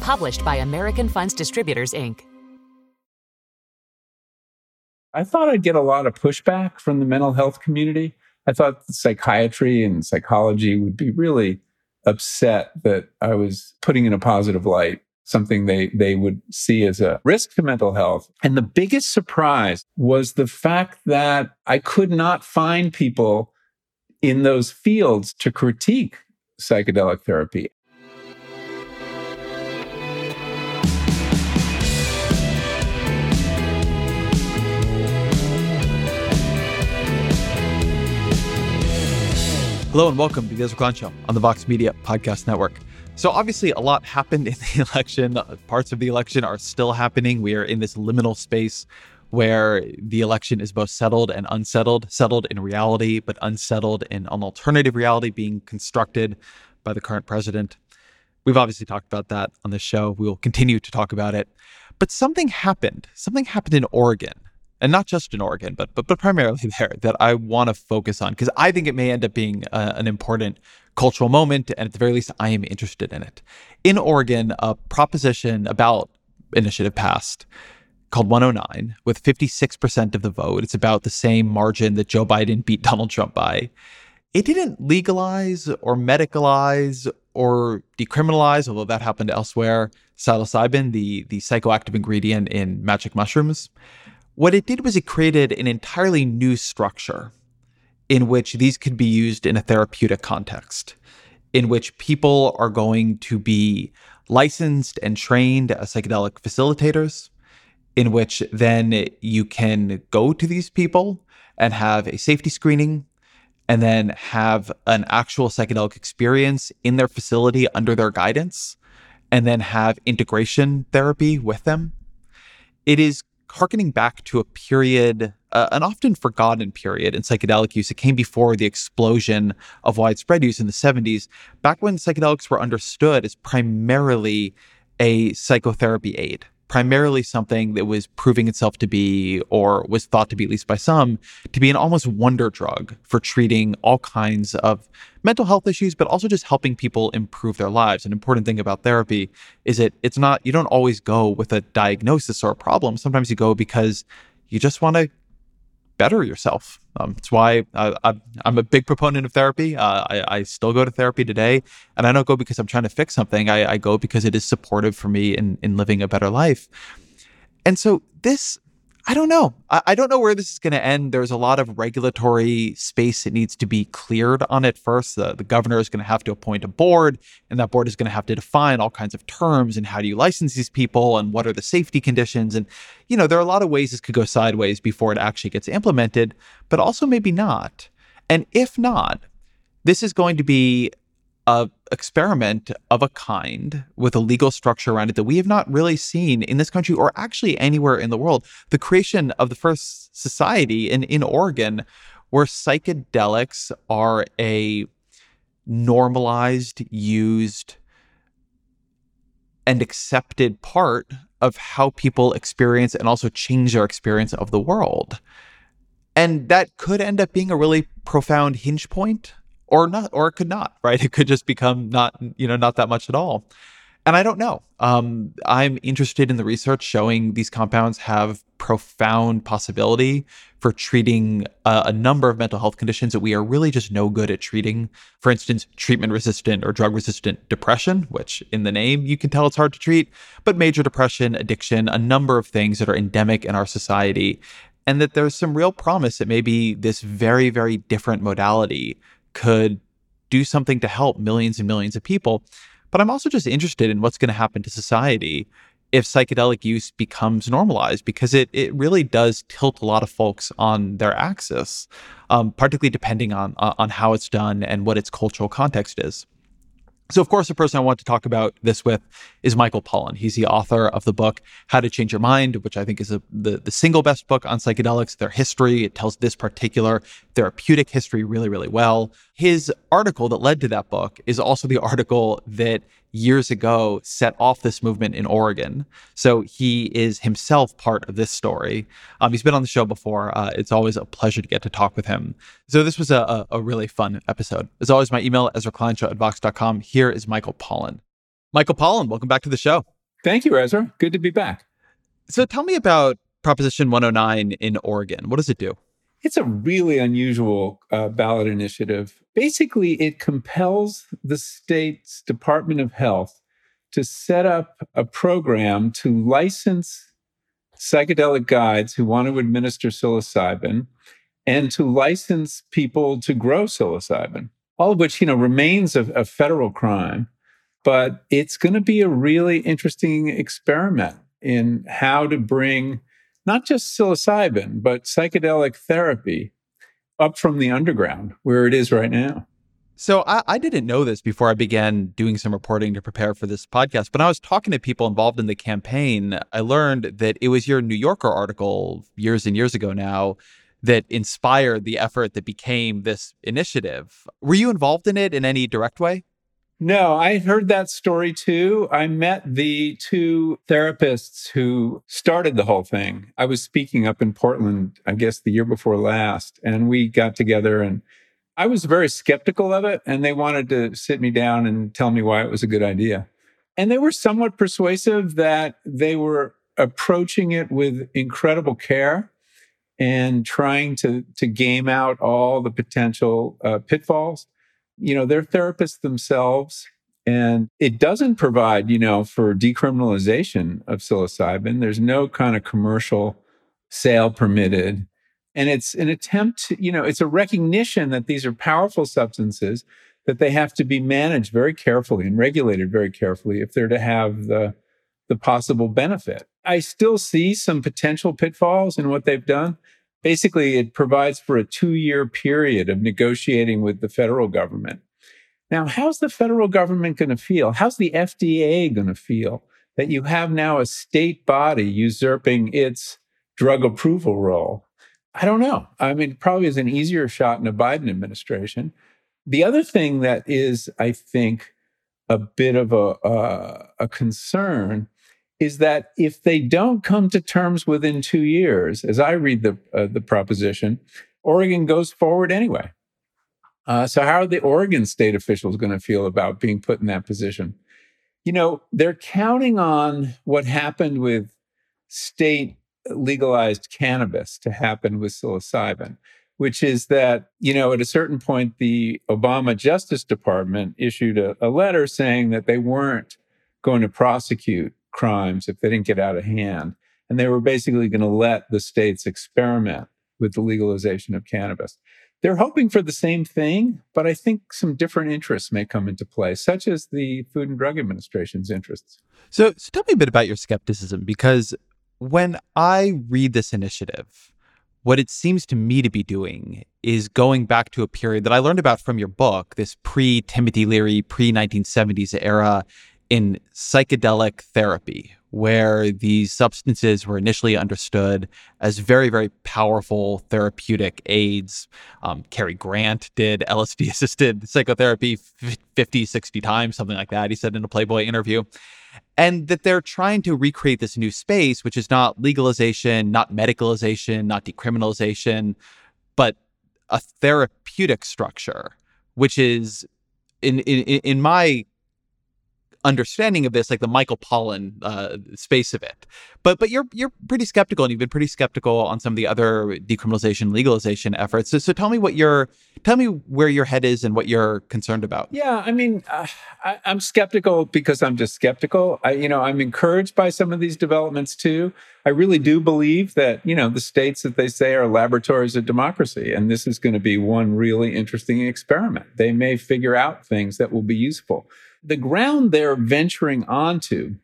Published by American Funds Distributors, Inc. I thought I'd get a lot of pushback from the mental health community. I thought psychiatry and psychology would be really upset that I was putting in a positive light something they, they would see as a risk to mental health. And the biggest surprise was the fact that I could not find people in those fields to critique psychedelic therapy. Hello and welcome to the Ezra Klein Show on the Vox Media Podcast Network. So, obviously, a lot happened in the election. Parts of the election are still happening. We are in this liminal space where the election is both settled and unsettled, settled in reality, but unsettled in an alternative reality being constructed by the current president. We've obviously talked about that on this show. We will continue to talk about it. But something happened. Something happened in Oregon and not just in Oregon, but but, but primarily there that I want to focus on because I think it may end up being a, an important cultural moment, and at the very least, I am interested in it. In Oregon, a proposition about initiative passed called 109 with 56% of the vote. It's about the same margin that Joe Biden beat Donald Trump by. It didn't legalize or medicalize or decriminalize, although that happened elsewhere, psilocybin, the, the psychoactive ingredient in magic mushrooms. What it did was it created an entirely new structure in which these could be used in a therapeutic context, in which people are going to be licensed and trained as psychedelic facilitators, in which then you can go to these people and have a safety screening and then have an actual psychedelic experience in their facility under their guidance and then have integration therapy with them. It is harkening back to a period, uh, an often forgotten period in psychedelic use. It came before the explosion of widespread use in the 70s, back when psychedelics were understood as primarily a psychotherapy aid primarily something that was proving itself to be, or was thought to be, at least by some, to be an almost wonder drug for treating all kinds of mental health issues, but also just helping people improve their lives. An important thing about therapy is that it's not, you don't always go with a diagnosis or a problem. Sometimes you go because you just want to better yourself. Um, it's why I, am a big proponent of therapy. Uh, I, I, still go to therapy today, and I don't go because I'm trying to fix something. I, I go because it is supportive for me in in living a better life. And so this I don't know. I, I, don't know where this is going to end. There's a lot of regulatory space that needs to be cleared on it first. The, the governor is going to have to appoint a board, and that board is going to have to define all kinds of terms and how do you license these people and what are the safety conditions. And, you know, there are a lot of ways this could go sideways before it actually gets implemented, but also maybe not. And if not, this is going to be a experiment of a kind with a legal structure around it that we have not really seen in this country or actually anywhere in the world. The creation of the first society in, in Oregon where psychedelics are a normalized, used, and accepted part of how people experience and also change their experience of the world. And that could end up being a really profound hinge point or not, or it could not, right? It could just become not, you know, not that much at all. And I don't know. Um, I'm interested in the research showing these compounds have profound possibility for treating a, a, number of mental health conditions that we are really just no good at treating. For instance, treatment resistant or drug resistant depression, which in the name you can tell it's hard to treat, but major depression, addiction, a number of things that are endemic in our society. And that there's some real promise that maybe this very, very different modality could do something to help millions and millions of people. But I'm also just interested in what's going to happen to society if psychedelic use becomes normalized because it it really does tilt a lot of folks on their axis, um, particularly depending on on how it's done and what its cultural context is. So, of course, the person I want to talk about this with is Michael Pollan. He's the author of the book How to Change Your Mind, which I think is a, the, the single best book on psychedelics, their history. It tells this particular therapeutic history really, really well. His article that led to that book is also the article that years ago set off this movement in Oregon. So he is himself part of this story. Um, he's been on the show before. Uh, it's always a pleasure to get to talk with him. So this was a, a, really fun episode. As always, my email, EzraKleinShow at Vox.com. Here is Michael Pollan. Michael Pollan, welcome back to the show. Thank you, Ezra. Good to be back. So tell me about Proposition 109 in Oregon. What does it do? It's a really unusual uh, ballot initiative. Basically, it compels the state's Department of Health to set up a program to license psychedelic guides who want to administer psilocybin and to license people to grow psilocybin, all of which, you know, remains a, a federal crime. But it's going to be a really interesting experiment in how to bring not just psilocybin, but psychedelic therapy up from the underground where it is right now. So I, I, didn't know this before I began doing some reporting to prepare for this podcast. But I was talking to people involved in the campaign. I learned that it was your New Yorker article years and years ago now that inspired the effort that became this initiative. Were you involved in it in any direct way? No, I heard that story too. I met the two therapists who started the whole thing. I was speaking up in Portland, I guess the year before last, and we got together and I was very skeptical of it. And they wanted to sit me down and tell me why it was a good idea. And they were somewhat persuasive that they were approaching it with incredible care and trying to, to game out all the potential uh, pitfalls you know, they're therapists themselves. And it doesn't provide, you know, for decriminalization of psilocybin. There's no kind of commercial sale permitted. And it's an attempt to, you know, it's a recognition that these are powerful substances that they have to be managed very carefully and regulated very carefully if they're to have the, the possible benefit. I still see some potential pitfalls in what they've done, basically it provides for a two year period of negotiating with the federal government. Now, how's the federal government going to feel? How's the FDA going to feel that you have now a state body usurping its drug approval role? I don't know. I mean, probably is an easier shot in a Biden administration. The other thing that is, I think, a bit of a, uh, a concern is that if they don't come to terms within two years, as I read the uh, the proposition, Oregon goes forward anyway. Uh, so how are the Oregon state officials going to feel about being put in that position? You know, they're counting on what happened with state legalized cannabis to happen with psilocybin, which is that, you know, at a certain point, the Obama Justice Department issued a, a letter saying that they weren't going to prosecute crimes if they didn't get out of hand. And they were basically going to let the states experiment with the legalization of cannabis. They're hoping for the same thing, but I think some different interests may come into play, such as the Food and Drug Administration's interests. So, so tell me a bit about your skepticism, because when I read this initiative, what it seems to me to be doing is going back to a period that I learned about from your book, this pre Timothy Leary, pre 1970s era in psychedelic therapy, where these substances were initially understood as very, very powerful therapeutic aids. Um, Cary Grant did LSD assisted psychotherapy 50, 60 times, something like that, he said in a Playboy interview. And that they're trying to recreate this new space, which is not legalization, not medicalization, not decriminalization, but a therapeutic structure, which is in, in, in my understanding of this, like the Michael Pollan uh, space of it. But but you're you're pretty skeptical, and you've been pretty skeptical on some of the other decriminalization, legalization efforts. So, so tell me what your tell me where your head is and what you're concerned about. Yeah, I mean, uh, I, am skeptical because I'm just skeptical. I, you know, I'm encouraged by some of these developments too. I really do believe that you know the states that they say are laboratories of democracy, and this is going to be one really interesting experiment. They may figure out things that will be useful the ground they're venturing onto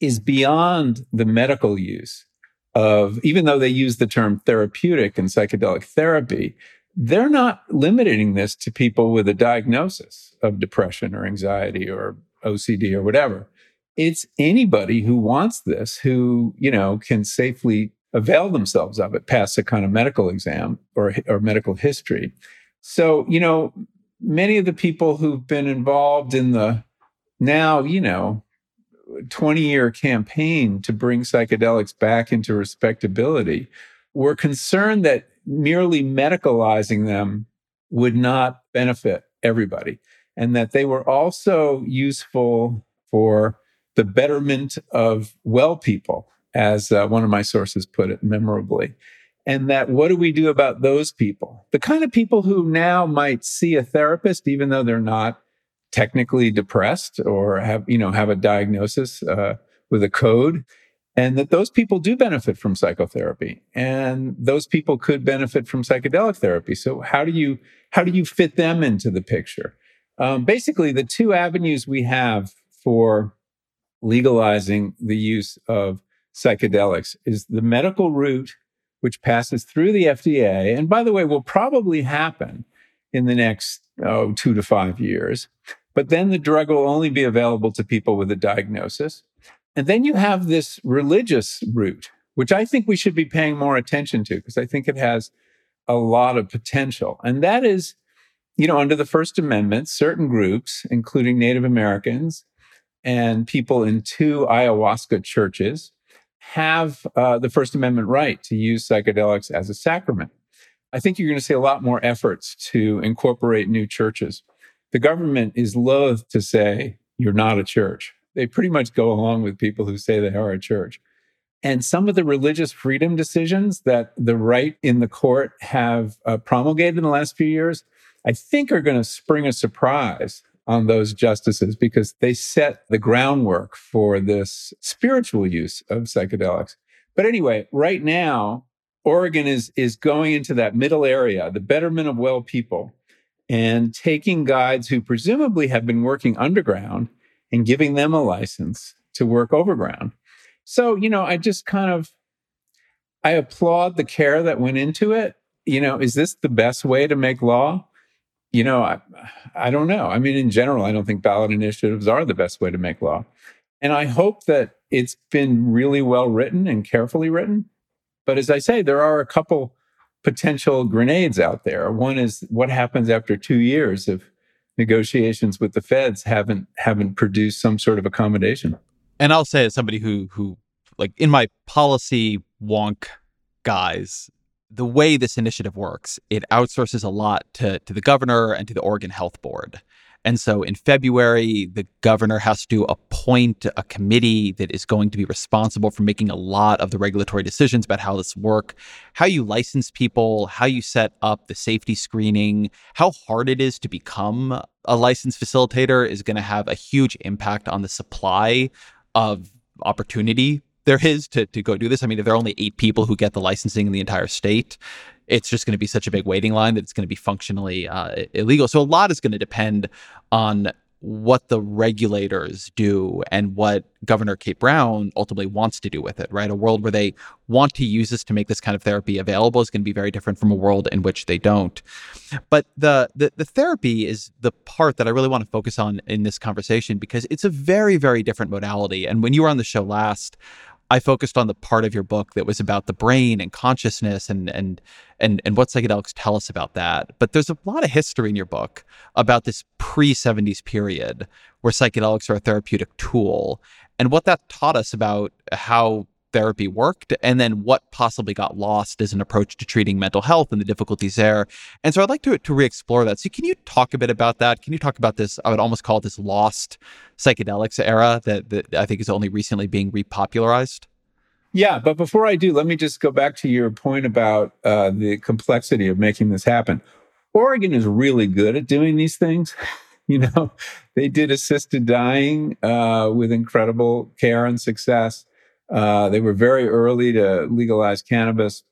is beyond the medical use of, even though they use the term therapeutic and psychedelic therapy, they're not limiting this to people with a diagnosis of depression or anxiety or OCD or whatever. It's anybody who wants this who, you know, can safely avail themselves of it, pass a kind of medical exam or, or medical history. So, you know, many of the people who've been involved in the now, you know, 20 year campaign to bring psychedelics back into respectability, were concerned that merely medicalizing them would not benefit everybody, and that they were also useful for the betterment of well people, as uh, one of my sources put it memorably. And that what do we do about those people? The kind of people who now might see a therapist, even though they're not technically depressed or have you know have a diagnosis uh, with a code and that those people do benefit from psychotherapy and those people could benefit from psychedelic therapy. So how do you how do you fit them into the picture? Um, basically the two avenues we have for legalizing the use of psychedelics is the medical route which passes through the FDA and by the way will probably happen in the next oh, two to five years but then the drug will only be available to people with a diagnosis. And then you have this religious route, which I think we should be paying more attention to because I think it has a lot of potential. And that is, you know, under the First Amendment, certain groups, including Native Americans and people in two ayahuasca churches, have uh, the First Amendment right to use psychedelics as a sacrament. I think you're going to see a lot more efforts to incorporate new churches the government is loath to say you're not a church. They pretty much go along with people who say they are a church. And some of the religious freedom decisions that the right in the court have uh, promulgated in the last few years, I think are going to spring a surprise on those justices because they set the groundwork for this spiritual use of psychedelics. But anyway, right now, Oregon is, is going into that middle area, the betterment of well people, and taking guides who presumably have been working underground and giving them a license to work overground. So, you know, I just kind of I applaud the care that went into it. You know, is this the best way to make law? You know, I I don't know. I mean, in general, I don't think ballot initiatives are the best way to make law. And I hope that it's been really well written and carefully written. But as I say, there are a couple potential grenades out there. One is what happens after two years if negotiations with the feds haven't haven't produced some sort of accommodation. And I'll say as somebody who who like in my policy wonk guys, the way this initiative works, it outsources a lot to to the governor and to the Oregon Health Board. And so in February, the governor has to appoint a committee that is going to be responsible for making a lot of the regulatory decisions about how this work, how you license people, how you set up the safety screening, how hard it is to become a licensed facilitator is going to have a huge impact on the supply of opportunity there is to, to go do this. I mean, if there are only eight people who get the licensing in the entire state, it's just going to be such a big waiting line that it's going to be functionally uh, illegal. So a lot is going to depend on what the regulators do and what Governor Kate Brown ultimately wants to do with it, right? A world where they want to use this to make this kind of therapy available is going to be very different from a world in which they don't. But the, the the therapy is the part that I really want to focus on in this conversation because it's a very, very different modality. And when you were on the show last, I focused on the part of your book that was about the brain and consciousness and and and and what psychedelics tell us about that. But there's a lot of history in your book about this pre-70s period where psychedelics are a therapeutic tool and what that taught us about how therapy worked and then what possibly got lost as an approach to treating mental health and the difficulties there. And so I'd like to, to re-explore that. So can you talk a bit about that? Can you talk about this? I would almost call it this lost psychedelics era that, that I think is only recently being repopularized. Yeah, but before I do, let me just go back to your point about uh, the complexity of making this happen. Oregon is really good at doing these things. you know, they did assisted dying uh, with incredible care and success. Uh, they were very early to legalize cannabis.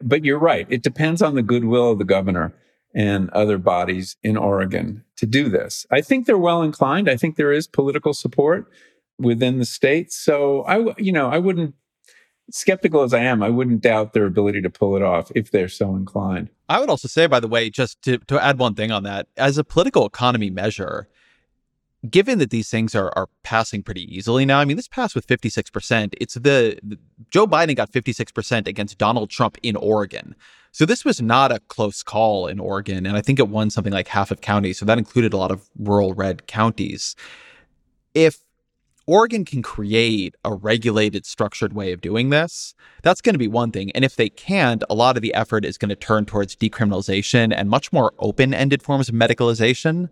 But you're right. It depends on the goodwill of the governor and other bodies in Oregon to do this. I think they're well inclined. I think there is political support within the state. So I, you know, I wouldn't, skeptical as I am, I wouldn't doubt their ability to pull it off if they're so inclined. I would also say, by the way, just to, to add one thing on that, as a political economy measure, given that these things are are passing pretty easily now, I mean, this passed with 56%. It's the, the, Joe Biden got 56% against Donald Trump in Oregon. So this was not a close call in Oregon. And I think it won something like half of counties. So that included a lot of rural red counties. If Oregon can create a regulated, structured way of doing this, that's going to be one thing. And if they can't, a lot of the effort is going to turn towards decriminalization and much more open ended forms of medicalization.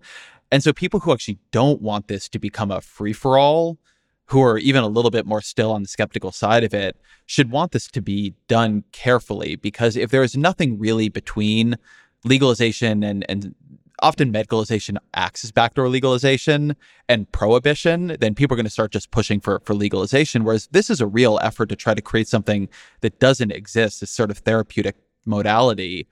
And so people who actually don't want this to become a free for all, who are even a little bit more still on the skeptical side of it, should want this to be done carefully because if there is nothing really between legalization and, and often medicalization acts as backdoor legalization and prohibition, then people are going to start just pushing for, for legalization. Whereas this is a real effort to try to create something that doesn't exist, this sort of therapeutic modality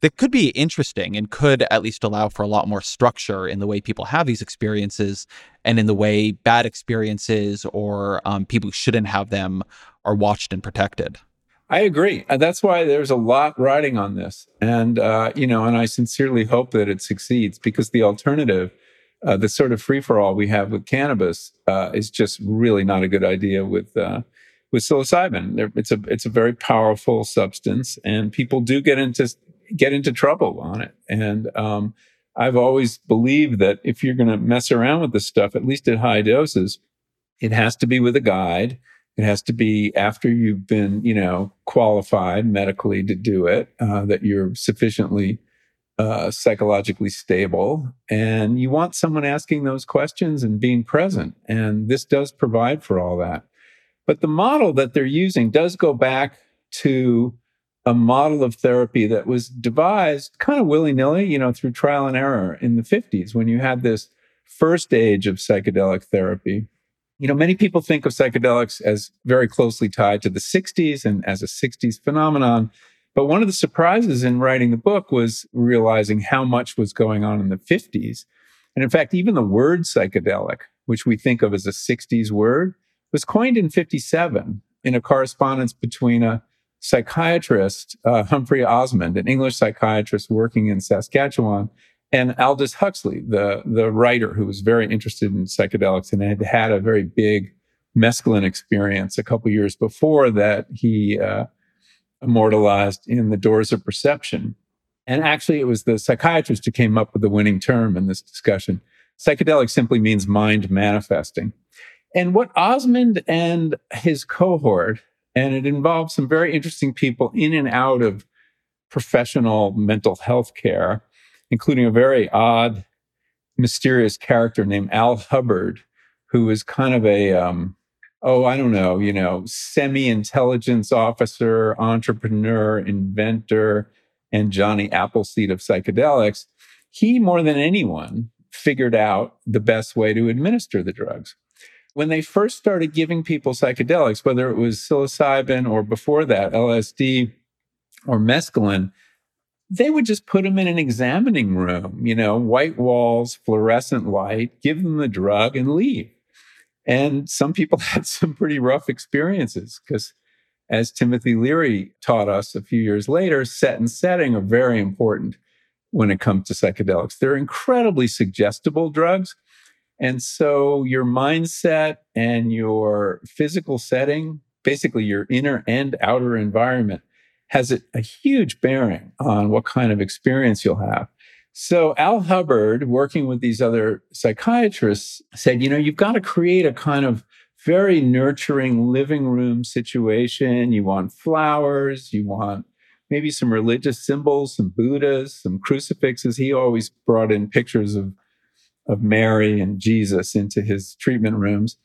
that could be interesting and could at least allow for a lot more structure in the way people have these experiences and in the way bad experiences or um, people who shouldn't have them are watched and protected. I agree. And that's why there's a lot riding on this. And, uh, you know, and I sincerely hope that it succeeds because the alternative, uh, the sort of free for all we have with cannabis, uh, is just really not a good idea with, uh, with psilocybin. It's a, it's a very powerful substance and people do get into get into trouble on it. And um, I've always believed that if you're going to mess around with this stuff, at least at high doses, it has to be with a guide. It has to be after you've been, you know, qualified medically to do it, uh, that you're sufficiently uh, psychologically stable. And you want someone asking those questions and being present. And this does provide for all that. But the model that they're using does go back to a model of therapy that was devised kind of willy nilly, you know, through trial and error in the 50s when you had this first age of psychedelic therapy. You know, many people think of psychedelics as very closely tied to the 60s and as a 60s phenomenon. But one of the surprises in writing the book was realizing how much was going on in the 50s. And in fact, even the word psychedelic, which we think of as a 60s word, was coined in 57 in a correspondence between a psychiatrist, uh, Humphrey Osmond, an English psychiatrist working in Saskatchewan, and Aldous Huxley, the, the writer who was very interested in psychedelics and had had a very big mescaline experience a couple years before that he uh, immortalized in The Doors of Perception. And actually, it was the psychiatrist who came up with the winning term in this discussion. Psychedelic simply means mind manifesting. And what Osmond and his cohort and it involves some very interesting people in and out of professional mental health care, including a very odd, mysterious character named Al Hubbard, who is kind of a, um, oh, I don't know, you know, semi intelligence officer, entrepreneur, inventor, and Johnny Appleseed of psychedelics. He, more than anyone, figured out the best way to administer the drugs when they first started giving people psychedelics, whether it was psilocybin or before that, LSD or mescaline, they would just put them in an examining room, you know, white walls, fluorescent light, give them the drug and leave. And some people had some pretty rough experiences because, as Timothy Leary taught us a few years later, set and setting are very important when it comes to psychedelics. They're incredibly suggestible drugs and so your mindset and your physical setting, basically your inner and outer environment, has a, a, huge bearing on what kind of experience you'll have. So Al Hubbard, working with these other psychiatrists, said, you know, you've got to create a kind of very nurturing living room situation. You want flowers, you want maybe some religious symbols, some Buddhas, some crucifixes. He always brought in pictures of, of Mary and Jesus into his treatment rooms.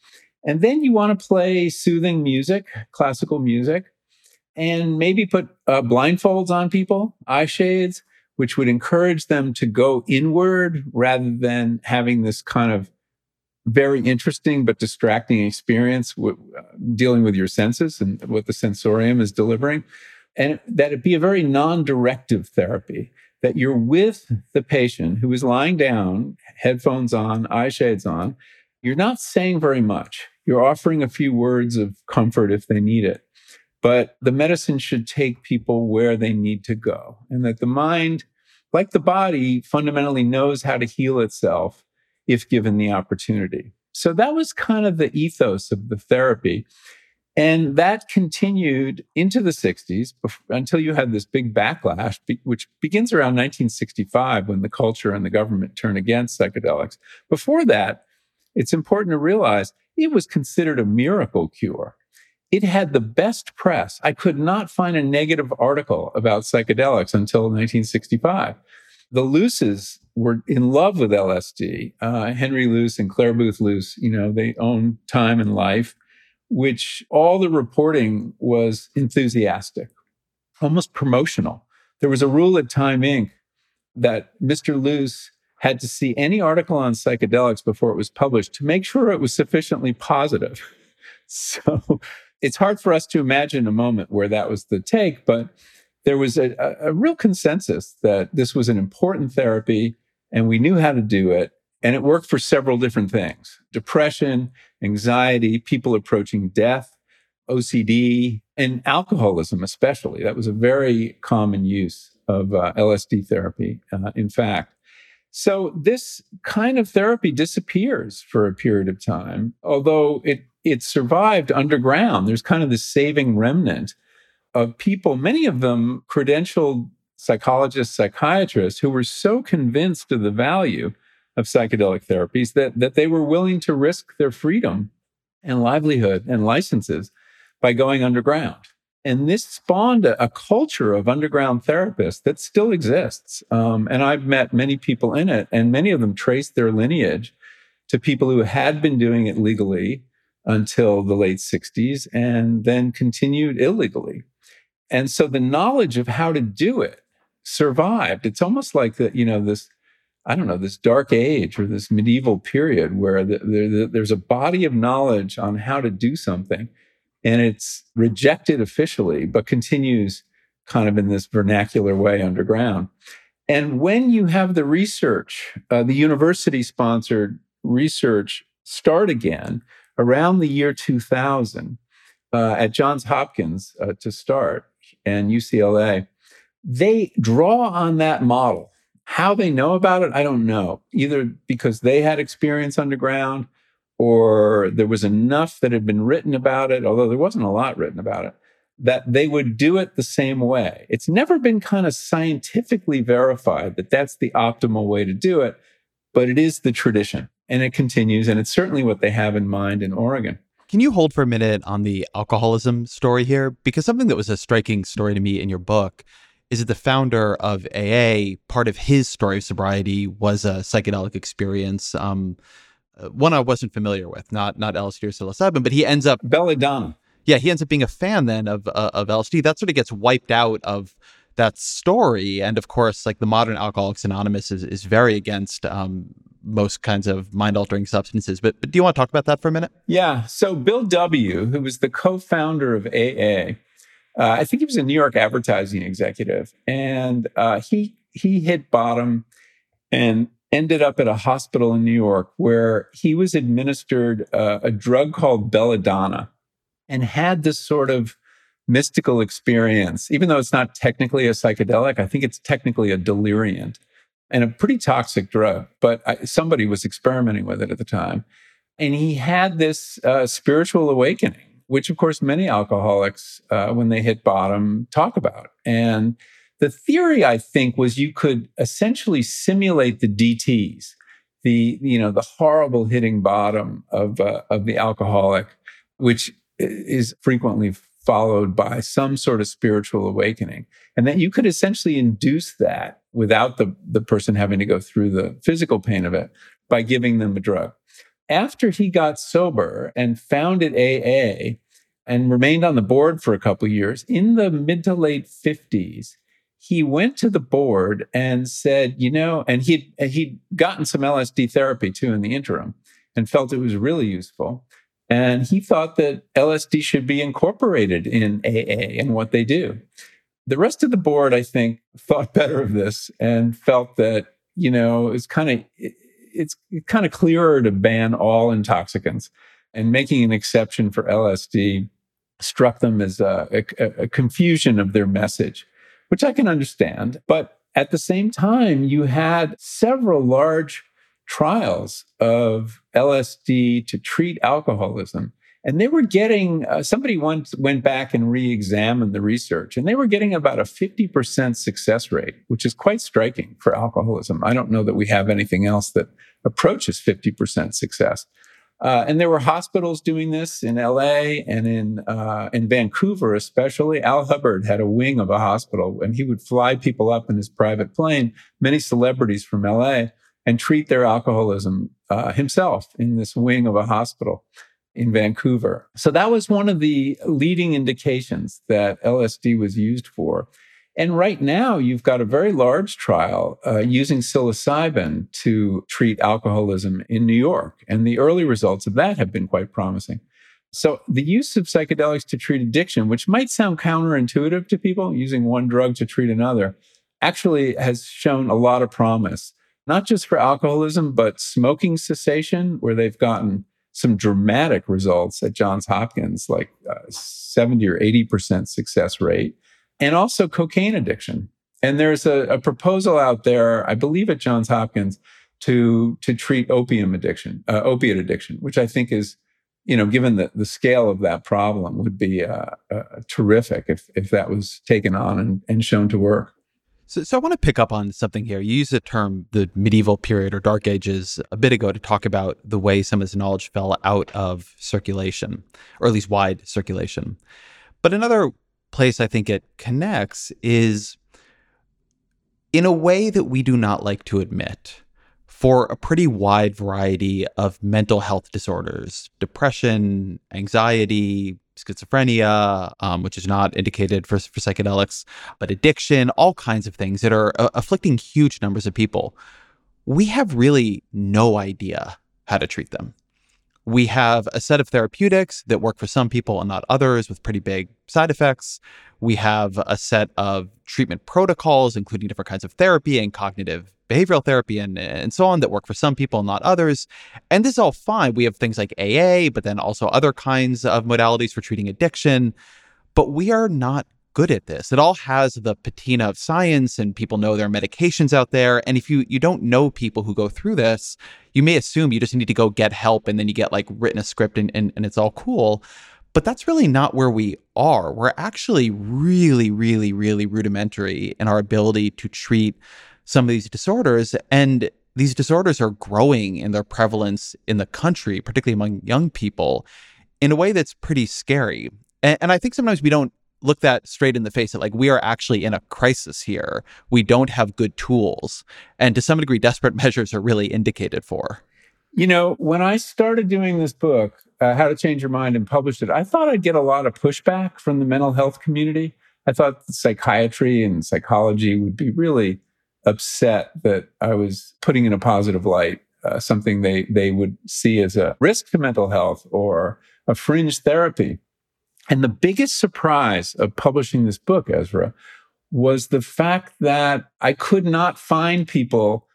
And then you want to play soothing music, classical music, and maybe put uh, blindfolds on people, eye shades, which would encourage them to go inward rather than having this kind of very interesting but distracting experience w- uh, dealing with your senses and what the sensorium is delivering and that it be a very non-directive therapy that you're with the patient who is lying down headphones on eye shades on you're not saying very much. You're offering a few words of comfort if they need it. But the medicine should take people where they need to go and that the mind like the body fundamentally knows how to heal itself if given the opportunity. So that was kind of the ethos of the therapy and that continued into the 60s until you had this big backlash, which begins around 1965 when the culture and the government turn against psychedelics. Before that, it's important to realize it was considered a miracle cure. It had the best press. I could not find a negative article about psychedelics until 1965. The Luces were in love with LSD. Uh, Henry Luce and Clare Boothe Luce, you know, they own Time and Life which all the reporting was enthusiastic, almost promotional. There was a rule at Time Inc. that Mr. Luce had to see any article on psychedelics before it was published to make sure it was sufficiently positive. So it's hard for us to imagine a moment where that was the take, but there was a, a, real consensus that this was an important therapy and we knew how to do it. And it worked for several different things depression, anxiety, people approaching death, OCD, and alcoholism, especially. That was a very common use of uh, LSD therapy, uh, in fact. So this kind of therapy disappears for a period of time, although it, it survived underground. There's kind of this saving remnant of people, many of them credentialed psychologists, psychiatrists, who were so convinced of the value of psychedelic therapies that, that they were willing to risk their freedom and livelihood and licenses by going underground. And this spawned a, a culture of underground therapists that still exists. Um, and I've met many people in it, and many of them trace their lineage to people who had been doing it legally until the late 60s and then continued illegally. And so the knowledge of how to do it survived. It's almost like that, you know, this I don't know, this dark age or this medieval period where the, the, there's a body of knowledge on how to do something and it's rejected officially, but continues kind of in this vernacular way underground. And when you have the research, uh, the university sponsored research start again around the year 2000 uh, at Johns Hopkins uh, to start and UCLA, they draw on that model how they know about it, I don't know. Either because they had experience underground or there was enough that had been written about it, although there wasn't a lot written about it, that they would do it the same way. It's never been kind of scientifically verified that that's the optimal way to do it, but it is the tradition and it continues. And it's certainly what they have in mind in Oregon. Can you hold for a minute on the alcoholism story here? Because something that was a striking story to me in your book is that the founder of AA, part of his story of sobriety was a psychedelic experience. Um, uh, one I wasn't familiar with, not not LSD or psilocybin, but he ends up belladonna. Yeah, he ends up being a fan then of uh, of LSD. That sort of gets wiped out of that story, and of course, like the modern Alcoholics Anonymous is is very against um, most kinds of mind altering substances. But, but do you want to talk about that for a minute? Yeah. So Bill W., who was the co-founder of AA, uh, I think he was a New York advertising executive, and uh, he he hit bottom and ended up at a hospital in New York where he was administered uh, a drug called belladonna, and had this sort of mystical experience. Even though it's not technically a psychedelic, I think it's technically a deliriant and a pretty toxic drug. But I, somebody was experimenting with it at the time, and he had this uh, spiritual awakening which of course many alcoholics, uh, when they hit bottom, talk about. And the theory, I think, was you could essentially simulate the DTs, the you know the horrible hitting bottom of uh, of the alcoholic, which is frequently followed by some sort of spiritual awakening. And that you could essentially induce that without the, the person having to go through the physical pain of it by giving them a drug. After he got sober and founded AA and remained on the board for a couple years, in the mid to late 50s, he went to the board and said, you know, and he'd, he'd gotten some LSD therapy too in the interim and felt it was really useful. And he thought that LSD should be incorporated in AA and what they do. The rest of the board, I think, thought better of this and felt that, you know, it's kind of it's kind of clearer to ban all intoxicants. And making an exception for LSD struck them as a, a, a confusion of their message, which I can understand. But at the same time, you had several large trials of LSD to treat alcoholism. And they were getting, uh, somebody once went back and re examined the research, and they were getting about a 50% success rate, which is quite striking for alcoholism. I don't know that we have anything else that approaches 50% success. Uh, and there were hospitals doing this in LA and in uh, in Vancouver, especially. Al Hubbard had a wing of a hospital, and he would fly people up in his private plane, many celebrities from LA, and treat their alcoholism uh, himself in this wing of a hospital in Vancouver. So that was one of the leading indications that LSD was used for. And right now, you've got a very large trial uh, using psilocybin to treat alcoholism in New York. And the early results of that have been quite promising. So, the use of psychedelics to treat addiction, which might sound counterintuitive to people, using one drug to treat another, actually has shown a lot of promise not just for alcoholism, but smoking cessation, where they've gotten some dramatic results at Johns Hopkins, like uh, 70 or 80% success rate, and also cocaine addiction. And there's a, a, proposal out there, I believe at Johns Hopkins, to, to treat opium addiction, uh, opiate addiction, which I think is, you know, given the, the scale of that problem, would be uh, uh terrific if, if that was taken on and, and shown to work. So, so I want to pick up on something here. You used the term the medieval period or dark ages a bit ago to talk about the way some of this knowledge fell out of circulation, or at least wide circulation. But another place I think it connects is in a way that we do not like to admit for a pretty wide variety of mental health disorders depression, anxiety, schizophrenia, um, which is not indicated for, for psychedelics, but addiction, all kinds of things that are uh, afflicting huge numbers of people. We have really no idea how to treat them. We have a set of therapeutics that work for some people and not others with pretty big side effects. We have a set of treatment protocols, including different kinds of therapy and cognitive behavioral therapy and, and so on that work for some people and not others. And this is all fine. We have things like AA, but then also other kinds of modalities for treating addiction. But we are not good at this. It all has the patina of science and people know there are medications out there. And if you you don't know people who go through this, you may assume you just need to go get help and then you get like written a script and, and, and it's all cool. But that's really not where we are. We're actually really, really, really rudimentary in our ability to treat some of these disorders. And these disorders are growing in their prevalence in the country, particularly among young people, in a way that's pretty scary. And, and I think sometimes we don't look that straight in the face that like we are actually in a crisis here. We don't have good tools. And to some degree, desperate measures are really indicated for. You know, when I started doing this book, uh, How to Change Your Mind, and published it, I thought I'd get a lot of pushback from the mental health community. I thought psychiatry and psychology would be really upset that I was putting in a positive light uh, something they they would see as a risk to mental health or a fringe therapy. And the biggest surprise of publishing this book, Ezra, was the fact that I could not find people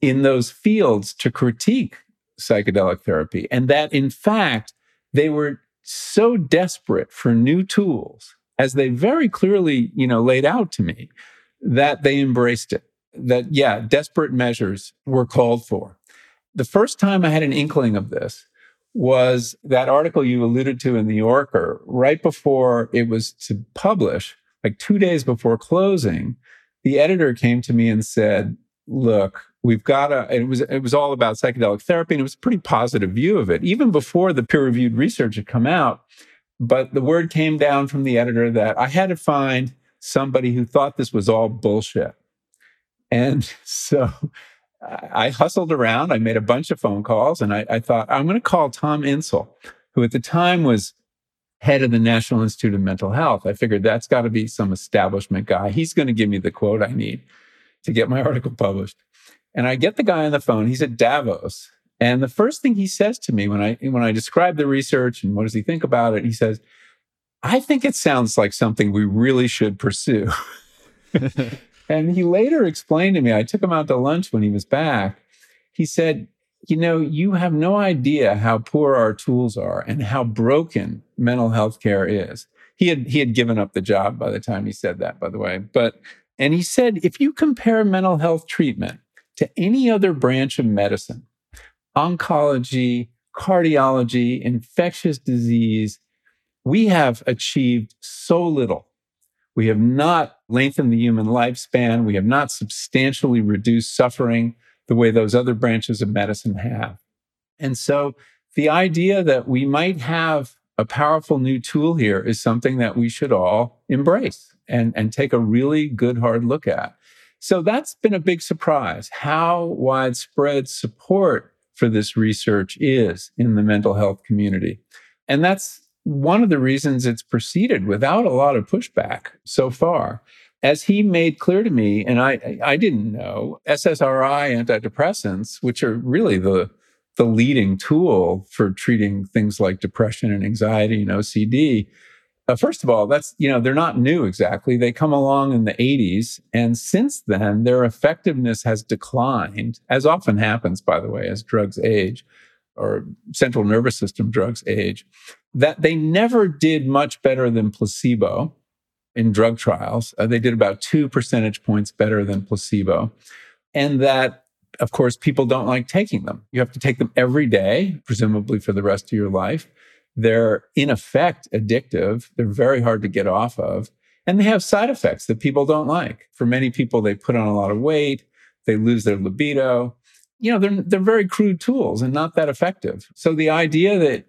in those fields to critique psychedelic therapy. And that in fact, they were so desperate for new tools, as they very clearly, you know, laid out to me, that they embraced it. That, yeah, desperate measures were called for. The first time I had an inkling of this was that article you alluded to in the Yorker, right before it was to publish, like two days before closing, the editor came to me and said, Look, We've got a, it was, it was all about psychedelic therapy and it was a pretty positive view of it, even before the peer reviewed research had come out. But the word came down from the editor that I had to find somebody who thought this was all bullshit. And so I hustled around. I made a bunch of phone calls and I, I thought, I'm going to call Tom Insel, who at the time was head of the National Institute of Mental Health. I figured that's got to be some establishment guy. He's going to give me the quote I need to get my article published. And I get the guy on the phone. He's at Davos. And the first thing he says to me when I when I describe the research and what does he think about it, he says, "I think it sounds like something we really should pursue." and he later explained to me, I took him out to lunch when he was back. He said, "You know, you have no idea how poor our tools are and how broken mental health care is." He had he had given up the job by the time he said that, by the way. But and he said, if you compare mental health treatment to any other branch of medicine, oncology, cardiology, infectious disease, we have achieved so little. We have not lengthened the human lifespan. We have not substantially reduced suffering the way those other branches of medicine have. And so the idea that we might have a powerful new tool here is something that we should all embrace and, and take a really good hard look at. So that's been a big surprise how widespread support for this research is in the mental health community. And that's one of the reasons it's proceeded without a lot of pushback so far. As he made clear to me, and I, I didn't know, SSRI antidepressants, which are really the, the leading tool for treating things like depression and anxiety and OCD, uh, first of all, that's, you know, they're not new exactly. They come along in the 80s. And since then, their effectiveness has declined, as often happens, by the way, as drugs age or central nervous system drugs age, that they never did much better than placebo in drug trials. Uh, they did about two percentage points better than placebo. And that, of course, people don't like taking them. You have to take them every day, presumably for the rest of your life. They're in effect addictive. They're very hard to get off of. And they have side effects that people don't like. For many people, they put on a lot of weight, they lose their libido. You know, they're, they're very crude tools and not that effective. So the idea that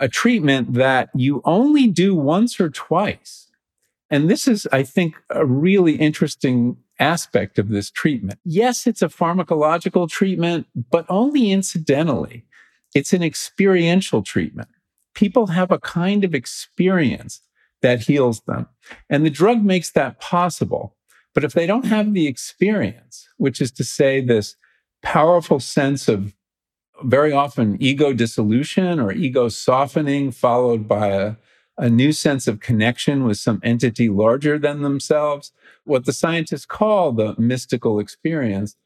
a treatment that you only do once or twice, and this is, I think, a really interesting aspect of this treatment. Yes, it's a pharmacological treatment, but only incidentally. It's an experiential treatment people have a kind of experience that heals them. And the drug makes that possible. But if they don't have the experience, which is to say, this powerful sense of very often ego dissolution or ego softening, followed by a, a new sense of connection with some entity larger than themselves, what the scientists call the mystical experience,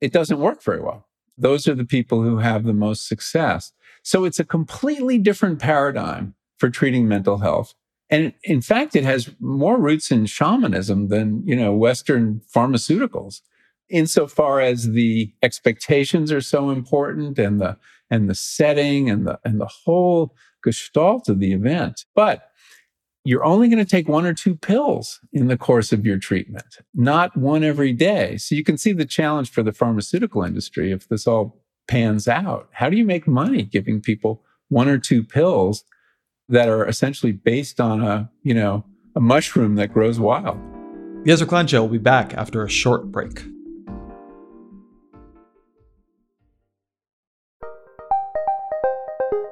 it doesn't work very well. Those are the people who have the most success. So it's a completely different paradigm for treating mental health. And in fact, it has more roots in shamanism than, you know, Western pharmaceuticals insofar as the expectations are so important and the and the setting and the and the whole gestalt of the event. But you're only going to take one or two pills in the course of your treatment, not one every day. So you can see the challenge for the pharmaceutical industry if this all pans out. How do you make money giving people one or two pills that are essentially based on a, you know, a mushroom that grows wild? Ezra Klein will be back after a short break.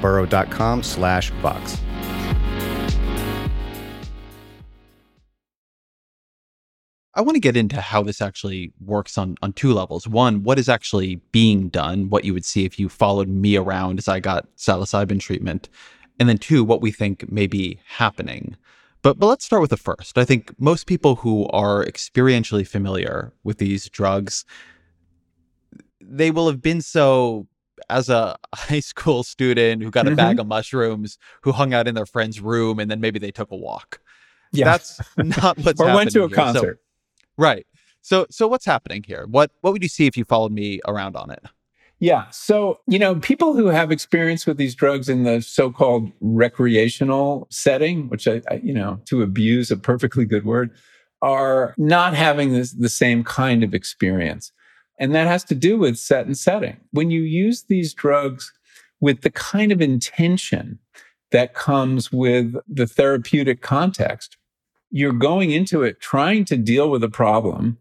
burrow.com slash box. I want to get into how this actually works on on two levels. One, what is actually being done, what you would see if you followed me around as I got psilocybin treatment, and then two, what we think may be happening. But but let's start with the first. I think most people who are experientially familiar with these drugs, they will have been so as a high school student who got a Mhm. bag of mushrooms, who hung out in their friend's room, and then maybe they took a walk. Yeah. That's not what's or went to a here. So- concert. Right. So so what's happening here? What what would you see if you followed me around on it? Yeah. So, you know, people who have experience with these drugs in the so called recreational setting, which I, I, you know, to abuse a perfectly good word, are not having this, the same kind of experience. And that has to do with set and setting. When you use these drugs with the kind of intention that comes with the therapeutic context, you're going into it trying to deal with a problem.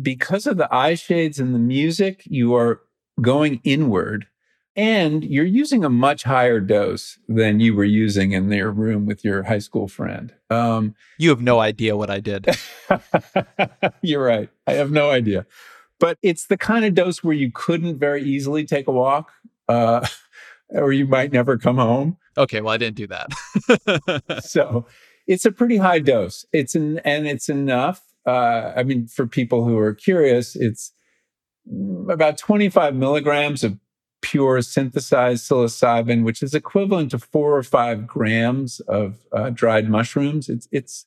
Because of the eye shades and the music, you are going inward and you're using a much higher dose than you were using in your room with your high school friend. Um, You have no idea what I did. you're right. I have no idea. But it's the kind of dose where you couldn't very easily take a walk, uh, or you might never come home. Okay, well I didn't do that. so it's a pretty high dose. It's an, and it's enough. Uh, I mean, for people who are curious, it's about 25 milligrams of pure synthesized psilocybin, which is equivalent to four or five grams of uh, dried mushrooms. It's it's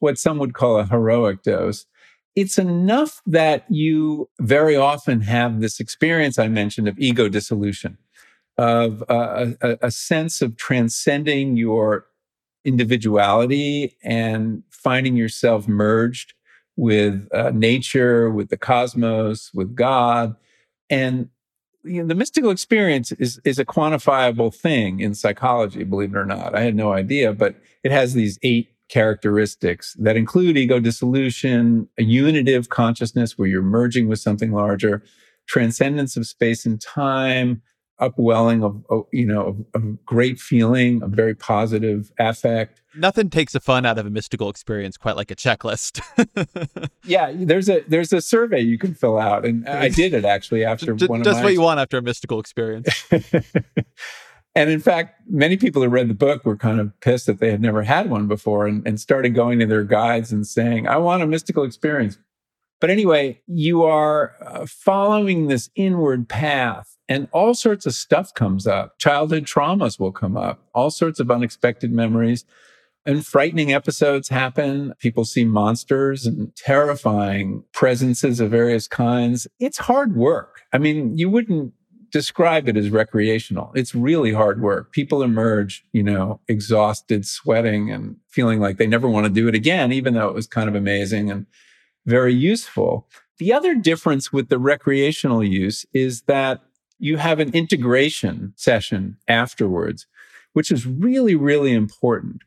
what some would call a heroic dose. It's enough that you very often have this experience I mentioned of ego dissolution, of a, a sense of transcending your individuality and finding yourself merged with uh, nature, with the cosmos, with God. And you know, the mystical experience is, is a quantifiable thing in psychology, believe it or not. I had no idea, but it has these eight characteristics that include ego dissolution, a unitive consciousness where you're merging with something larger, transcendence of space and time, upwelling of, of you know of, of great feeling, a very positive affect. Nothing takes the fun out of a mystical experience quite like a checklist. Yeah, there's a there's a survey you can fill out, and I did it actually after Just one of just what you want after a mystical experience. and in fact, many people who read the book were kind of pissed that they had never had one before and, and started going to their guides and saying, I want a mystical experience. But anyway, you are uh, following this inward path, and all sorts of stuff comes up. Childhood traumas will come up, all sorts of unexpected memories. And frightening episodes happen. People see monsters and terrifying presences of various kinds. It's hard work. I mean, you wouldn't describe it as recreational. It's really hard work. People emerge, you know, exhausted, sweating, and feeling like they never want to do it again, even though it was kind of amazing and very useful. The other difference with the recreational use is that you have an integration session afterwards, which is really, really important.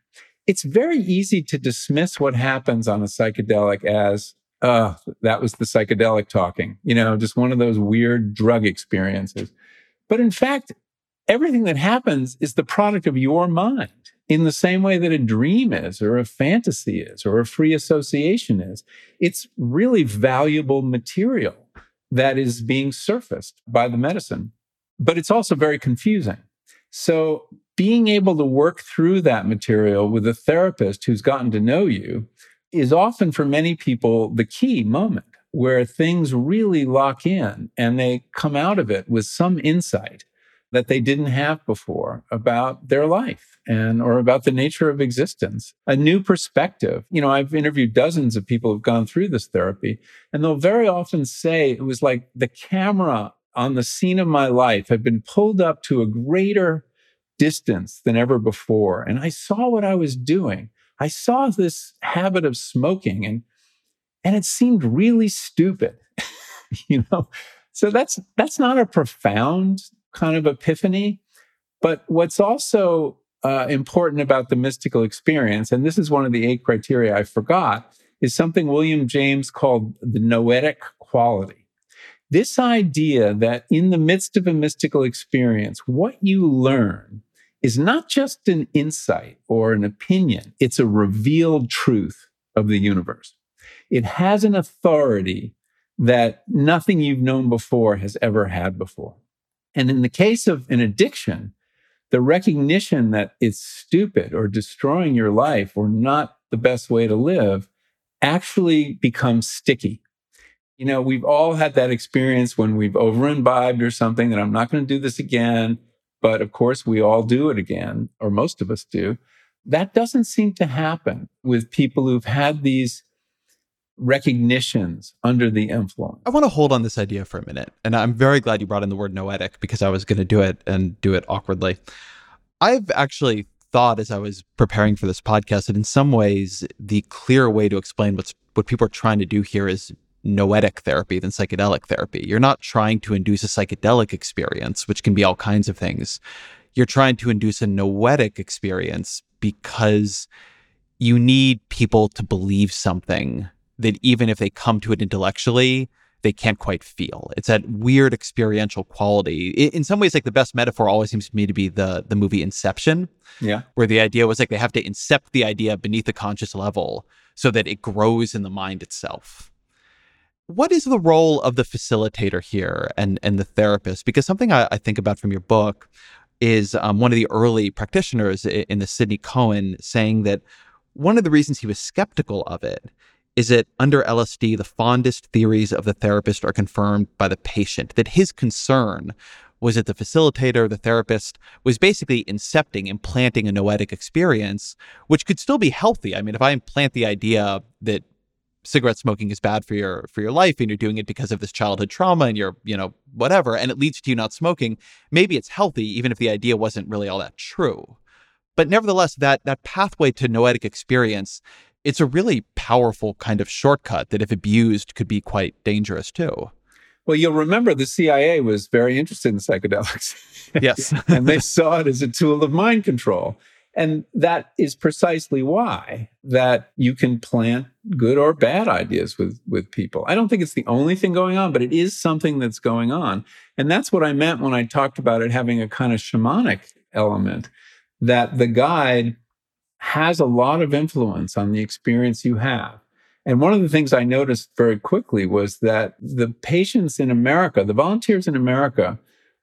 It's very easy to dismiss what happens on a psychedelic as, uh, that was the psychedelic talking, you know, just one of those weird drug experiences. But in fact, everything that happens is the product of your mind in the same way that a dream is, or a fantasy is, or a free association is. It's really valuable material that is being surfaced by the medicine, but it's also very confusing. So, being able to work through that material with a therapist who's gotten to know you is often for many people the key moment where things really lock in and they come out of it with some insight that they didn't have before about their life and or about the nature of existence a new perspective you know i've interviewed dozens of people who've gone through this therapy and they'll very often say it was like the camera on the scene of my life had been pulled up to a greater distance than ever before. And I saw what I was doing. I saw this habit of smoking and and it seemed really stupid. you know. So that's that's not a profound kind of epiphany, but what's also uh, important about the mystical experience, and this is one of the eight criteria I forgot, is something William James called the noetic quality. This idea that in the midst of a mystical experience, what you learn is not just an insight or an opinion, it's a revealed truth of the universe. It has an authority that nothing you've known before has ever had before. And in the case of an addiction, the recognition that it's stupid or destroying your life or not the best way to live actually becomes sticky. You know, we've all had that experience when we've over imbibed or something that I'm not going to do this again. But of course, we all do it again, or most of us do. That doesn't seem to happen with people who've had these recognitions under the influence. I want to hold on this idea for a minute. And I'm very glad you brought in the word noetic because I was going to do it and do it awkwardly. I've actually thought as I was preparing for this podcast that in some ways the clear way to explain what's what people are trying to do here is noetic therapy than psychedelic therapy. You're not trying to induce a psychedelic experience, which can be all kinds of things. You're trying to induce a noetic experience because you need people to believe something that even if they come to it intellectually, they can't quite feel. It's that weird experiential quality. In some ways, like the best metaphor always seems to me to be the the movie Inception. Yeah. Where the idea was like they have to incept the idea beneath the conscious level so that it grows in the mind itself. What is the role of the facilitator here and and the therapist? Because something I, I think about from your book is um, one of the early practitioners in the Sidney Cohen saying that one of the reasons he was skeptical of it is that under LSD, the fondest theories of the therapist are confirmed by the patient, that his concern was that the facilitator, the therapist, was basically incepting, implanting a noetic experience, which could still be healthy. I mean, if I implant the idea that cigarette smoking is bad for your for your life and you're doing it because of this childhood trauma and you're you know whatever and it leads to you not smoking maybe it's healthy even if the idea wasn't really all that true but nevertheless that that pathway to noetic experience it's a really powerful kind of shortcut that, if abused, could be quite dangerous too. Well, you'll remember the CIA was very interested in psychedelics. Yes. and they saw it as a tool of mind control. And that is precisely why that you can plant good or bad ideas with, with people. I don't think it's the only thing going on, but it is something that's going on. And that's what I meant when I talked about it having a kind of shamanic element, that the guide has a lot of influence on the experience you have. And one of the things I noticed very quickly was that the patients in America, the volunteers in America,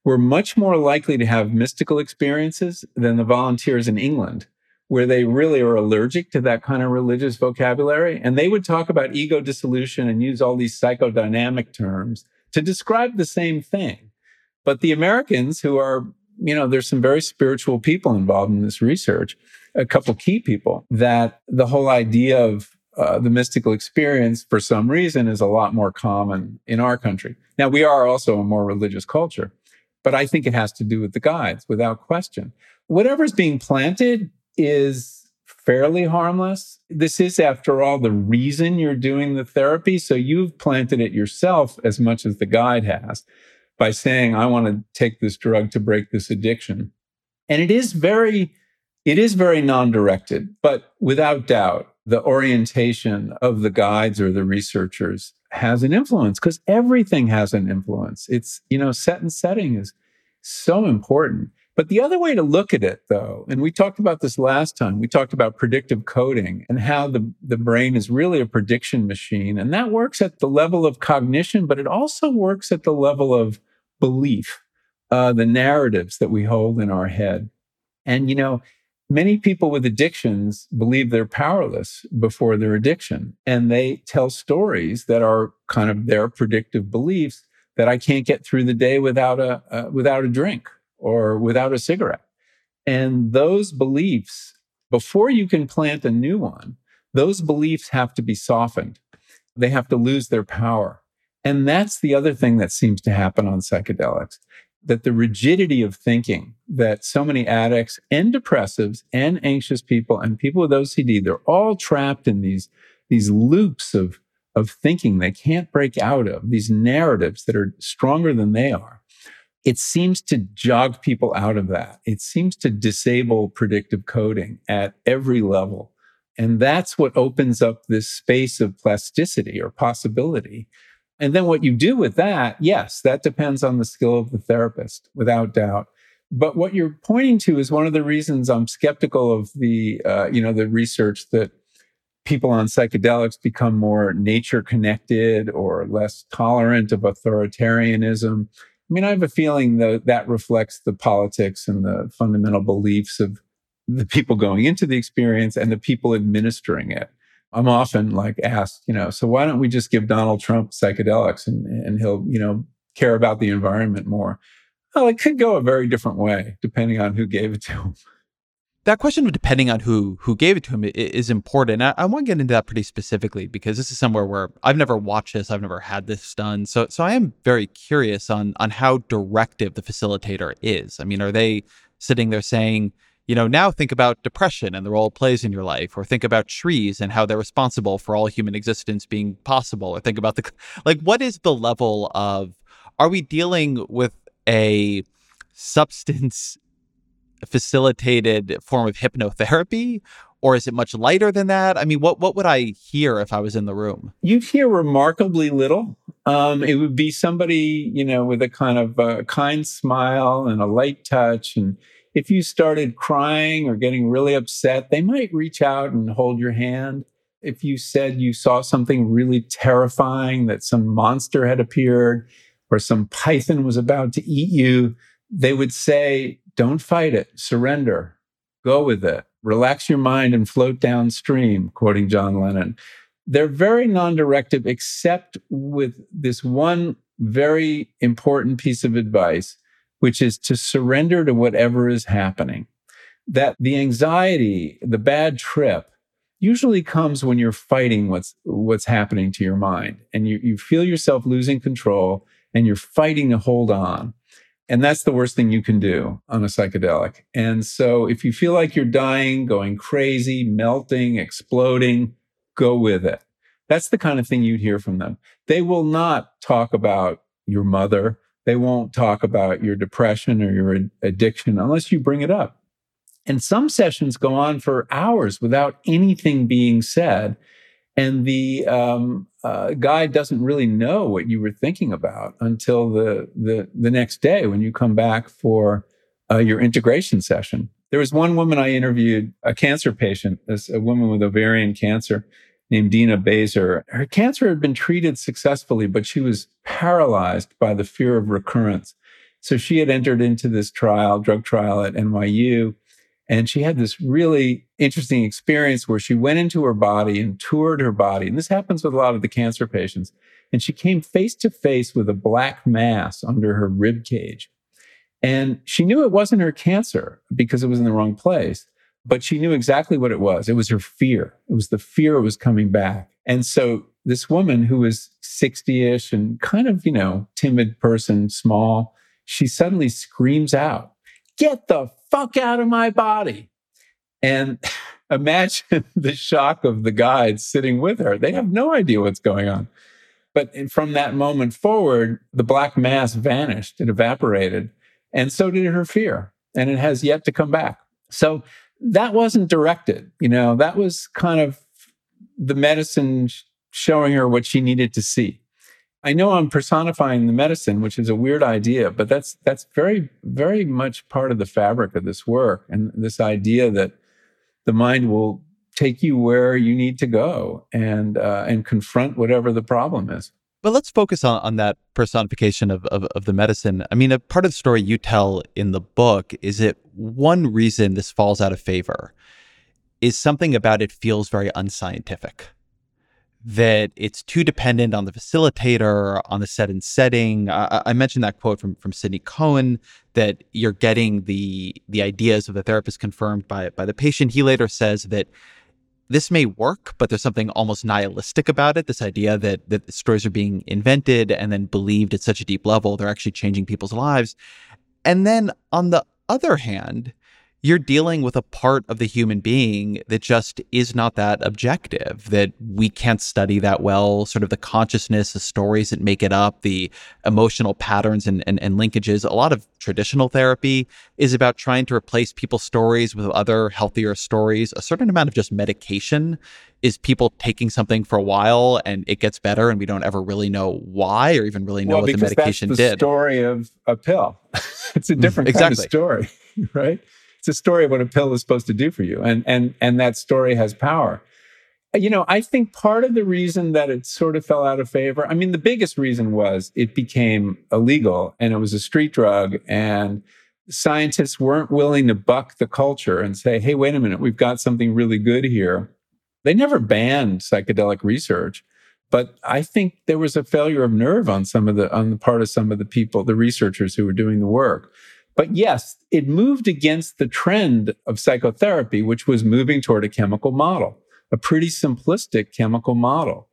were much more likely to have mystical experiences than the volunteers in England, where they really are allergic to that kind of religious vocabulary. And they would talk about ego dissolution and use all these psychodynamic terms to describe the same thing. But the Americans, who are, you know, there's some very spiritual people involved in this research, a couple key people that the whole idea of uh, the mystical experience for some reason is a lot more common in our country. Now, we are also a more religious culture, but I think it has to do with the guides without question. Whatever's being planted is fairly harmless. This is, after all, the reason you're doing the therapy. So you've planted it yourself as much as the guide has by saying, I want to take this drug to break this addiction. And it is very it is very non directed, but without doubt, the orientation of the guides or the researchers has an influence because everything has an influence. It's, you know, set and setting is so important. But the other way to look at it, though, and we talked about this last time, we talked about predictive coding and how the, the brain is really a prediction machine. And that works at the level of cognition, but it also works at the level of belief, uh, the narratives that we hold in our head. And, you know, Many people with addictions believe they're powerless before their addiction, and they tell stories that are kind of their predictive beliefs that I can't get through the day without a uh, without a drink or without a cigarette. And those beliefs, before you can plant a new one, those beliefs have to be softened. They have to lose their power. And that's the other thing that seems to happen on psychedelics that the rigidity of thinking that so many addicts and depressives and anxious people and people with OCD, they're all trapped in these, these loops of, of thinking they can't break out of, these narratives that are stronger than they are. It seems to jog people out of that. It seems to disable predictive coding at every level. And that's what opens up this space of plasticity or possibility and then what you do with that, yes, that depends on the skill of the therapist, without doubt. But what you're pointing to is one of the reasons I'm skeptical of the, uh, you know, the research that people on psychedelics become more nature connected or less tolerant of authoritarianism. I mean, I have a feeling that that reflects the politics and the fundamental beliefs of the people going into the experience and the people administering it. I'm often like asked, you know, so why don't we just give Donald Trump psychedelics and, and he'll, you know, care about the environment more? Well, it could go a very different way depending on who gave it to him. That question of depending on who who gave it to him is important. I, I want to get into that pretty specifically because this is somewhere where I've never watched this, I've never had this done. So so I am very curious on on how directive the facilitator is. I mean, are they sitting there saying, you know, now think about depression and the role it plays in your life, or think about trees and how they're responsible for all human existence being possible, or think about the like, what is the level of are we dealing with a substance facilitated form of hypnotherapy? Or is it much lighter than that? I mean, what what would I hear if I was in the room? You'd hear remarkably little. Um, it would be somebody, you know, with a kind of a kind smile and a light touch and if you started crying or getting really upset, they might reach out and hold your hand. If you said you saw something really terrifying, that some monster had appeared or some python was about to eat you, they would say, Don't fight it, surrender, go with it, relax your mind and float downstream, quoting John Lennon. They're very non directive, except with this one very important piece of advice which is to surrender to whatever is happening. That the anxiety, the bad trip, usually comes when you're fighting what's what's happening to your mind and you, you feel yourself losing control and you're fighting to hold on. And that's the worst thing you can do on a psychedelic. And so if you feel like you're dying, going crazy, melting, exploding, go with it. That's the kind of thing you'd hear from them. They will not talk about your mother. They won't talk about your depression or your addiction unless you bring it up. And some sessions go on for hours without anything being said. And the um, uh, guy doesn't really know what you were thinking about until the, the, the next day when you come back for uh, your integration session. There was one woman I interviewed, a cancer patient, a woman with ovarian cancer named Dinah Bazer. Her cancer had been treated successfully, but she was paralyzed by the fear of recurrence. So she had entered into this trial, drug trial at NYU. And she had this really interesting experience where she went into her body and toured her body. And this happens with a lot of the cancer patients. And she came face to face with a black mass under her rib cage. And she knew it wasn't her cancer because it was in the wrong place but she knew exactly what it was. It was her fear. It was the fear was coming back. And so this woman who was 60 ish and kind of, you know, timid person, small, she suddenly screams out, Get the fuck out of my body. And imagine the shock of the guides sitting with her. They have no idea what's going on. But from that moment forward, the black mass vanished, it evaporated. And so did her fear. And it has yet to come back. So that wasn't directed. You know, that was kind of the medicine showing her what she needed to see. I know I'm personifying the medicine, which is a weird idea, but that's that's very very much part of the fabric of this work and this idea that the mind will take you where you need to go and uh, and confront whatever the problem is. But let's focus on, on that personification of, of, of the medicine. I mean, a part of the story you tell in the book is that one reason this falls out of favor is something about it feels very unscientific. That it's too dependent on the facilitator, on the set and setting. I, I mentioned that quote from, from Sidney Cohen that you're getting the the ideas of the therapist confirmed by by the patient. He later says that this may work, but there's something almost nihilistic about it. This idea that that stories are being invented and then believed at such a deep level, they're actually changing people's lives. And then on the other hand, you're dealing with a part of the human being that just is not that objective, that we can't study that well, sort of the consciousness, the stories that make it up, the emotional patterns and, and, and linkages. A lot of traditional therapy is about trying to replace people's stories with other healthier stories. A certain amount of just medication is people taking something for a while and it gets better and we don't ever really know why or even really know well, what the medication that's the did. story of a pill. it's a mm-hmm. different exactly. kind of story, right? It's a story of what a pill is supposed to do for you and and and that story has power. You know i think part of the reason that it sort of fell out of favor i mean the biggest reason was it became illegal and it was a street drug and scientists weren't willing to buck the culture and say hey wait a minute we've got something really good here. They never banned psychedelic research but i think there was a failure of nerve on some of the on the part of some of the people the researchers who were doing the work but yes, it moved against the trend of psychotherapy, which was moving toward a chemical model, a pretty simplistic chemical model.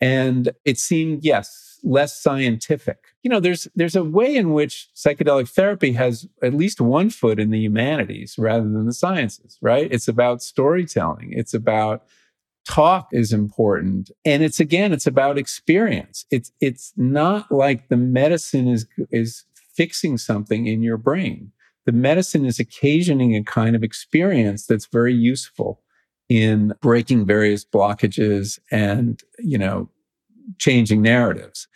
And it seemed, yes, less scientific. You know, there's there's a way in which psychedelic therapy has at least one foot in the humanities rather than the sciences, right? It's about storytelling. It's about talk is important and it's again it's about experience it's it's not like the medicine is is fixing something in your brain. The medicine is occasioning a kind of experience that's very useful in breaking various blockages and, you know, changing narratives.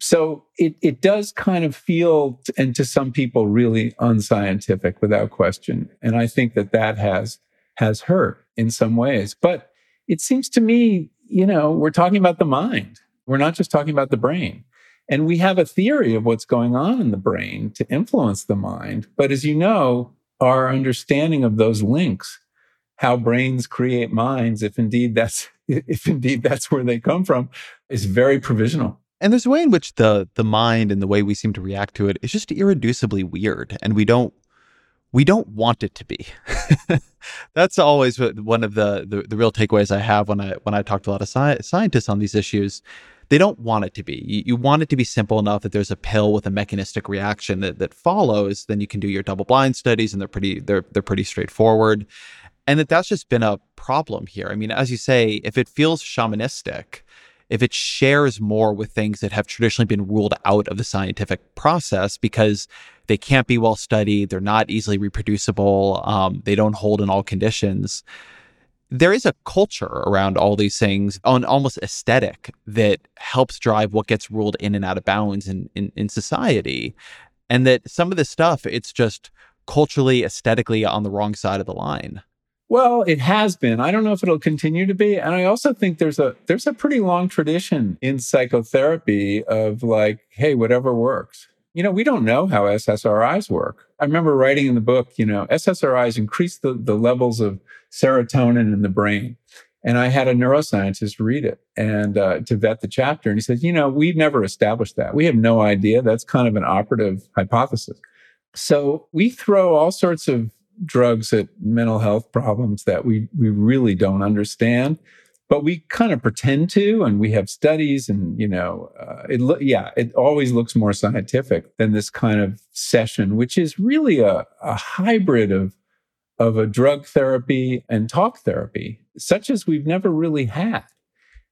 So it, it does kind of feel, and to some people, really unscientific without question. And I think that that has, has hurt in some ways. But it seems to me, you know, we're talking about the mind. We're not just talking about the brain. And we have a theory of what's going on in the brain to influence the mind. But as you know, our understanding of those links, how brains create minds, if indeed that's if indeed that's where they come from, is very provisional. And there's a way in which the the mind and the way we seem to react to it is just irreducibly weird, and we don't we don't want it to be. That's always one of the, the, the real takeaways I have when I when I talk to a lot of sci- scientists on these issues they don't want it to be. You, you, want it to be simple enough that there's a pill with a mechanistic reaction that, that follows. Then you can do your double blind studies, and they're pretty they're they're pretty straightforward. And that that's just been a problem here. I mean, as you say, if it feels shamanistic, if it shares more with things that have traditionally been ruled out of the scientific process because they can't be well studied, they're not easily reproducible, um, they don't hold in all conditions there is a culture around all these things on almost aesthetic that helps drive what gets ruled in and out of bounds in, in, in society. And that some of this stuff, it's just culturally, aesthetically on the wrong side of the line. Well, it has been. I don't know if it'll continue to be. And I also think there's a there's a pretty long tradition in psychotherapy of like, hey, whatever works you know, we don't know how SSRIs work. I remember writing in the book, you know, SSRIs increase the, the levels of serotonin in the brain. And I had a neuroscientist read it and uh, to vet the chapter. And he said, you know, we've never established that. We have no idea. That's kind of an operative hypothesis. So we throw all sorts of drugs at mental health problems that we, we really don't understand but we kind of pretend to and we have studies and you know uh, it lo- yeah it always looks more scientific than this kind of session which is really a, a hybrid of of a drug therapy and talk therapy such as we've never really had.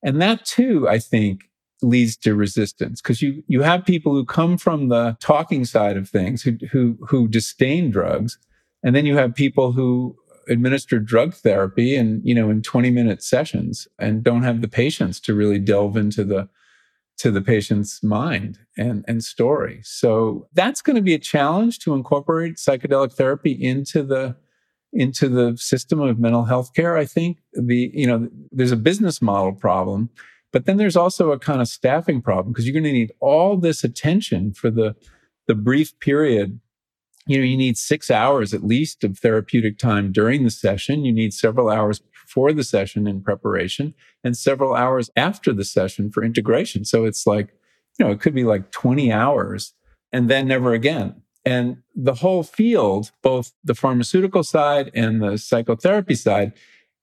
And that too i think leads to resistance because you you have people who come from the talking side of things who who who disdain drugs and then you have people who administer drug therapy and you know in 20 minute sessions and don't have the patience to really delve into the to the patient's mind and and story. So that's going to be a challenge to incorporate psychedelic therapy into the into the system of mental health care i think the you know there's a business model problem but then there's also a kind of staffing problem because you're going to need all this attention for the the brief period you know, you need six hours at least of therapeutic time during the session. You need several hours before the session in preparation and several hours after the session for integration. So it's like, you know, it could be like 20 hours and then never again. And the whole field, both the pharmaceutical side and the psychotherapy side,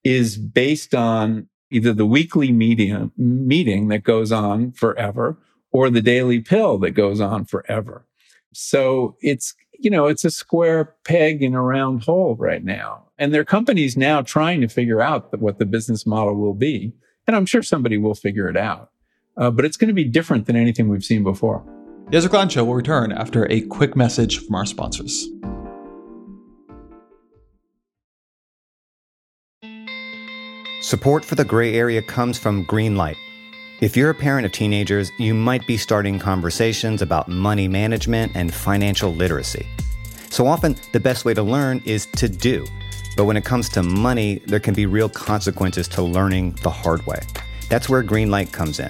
is based on either the weekly meeting that goes on forever or the daily pill that goes on forever. So it's, you know, it's a square peg in a round hole right now. And there are companies now trying to figure out what the business model will be. And I'm sure somebody will figure it out. Uh, but it's going to be different than anything we've seen before. Ezra Klein Show will return after a quick message from our sponsors. Support for the gray area comes from Greenlight. If you're a parent of teenagers, you might be starting conversations about money management and financial literacy. So often, the best way to learn is to do. But when it comes to money, there can be real consequences to learning the hard way. That's where Greenlight comes in.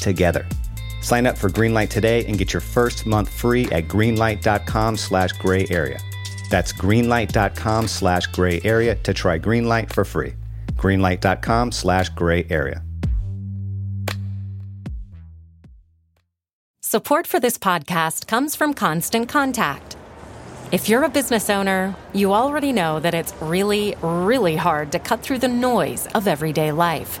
together. Sign up for Greenlight today and get your first month free at greenlight.com slash gray area. That's greenlight.com slash gray area to try Greenlight for free. Greenlight.com slash gray area. Support for this podcast comes from Constant Contact. If you're a business owner, you already know that it's really, really hard to cut through the noise of everyday life.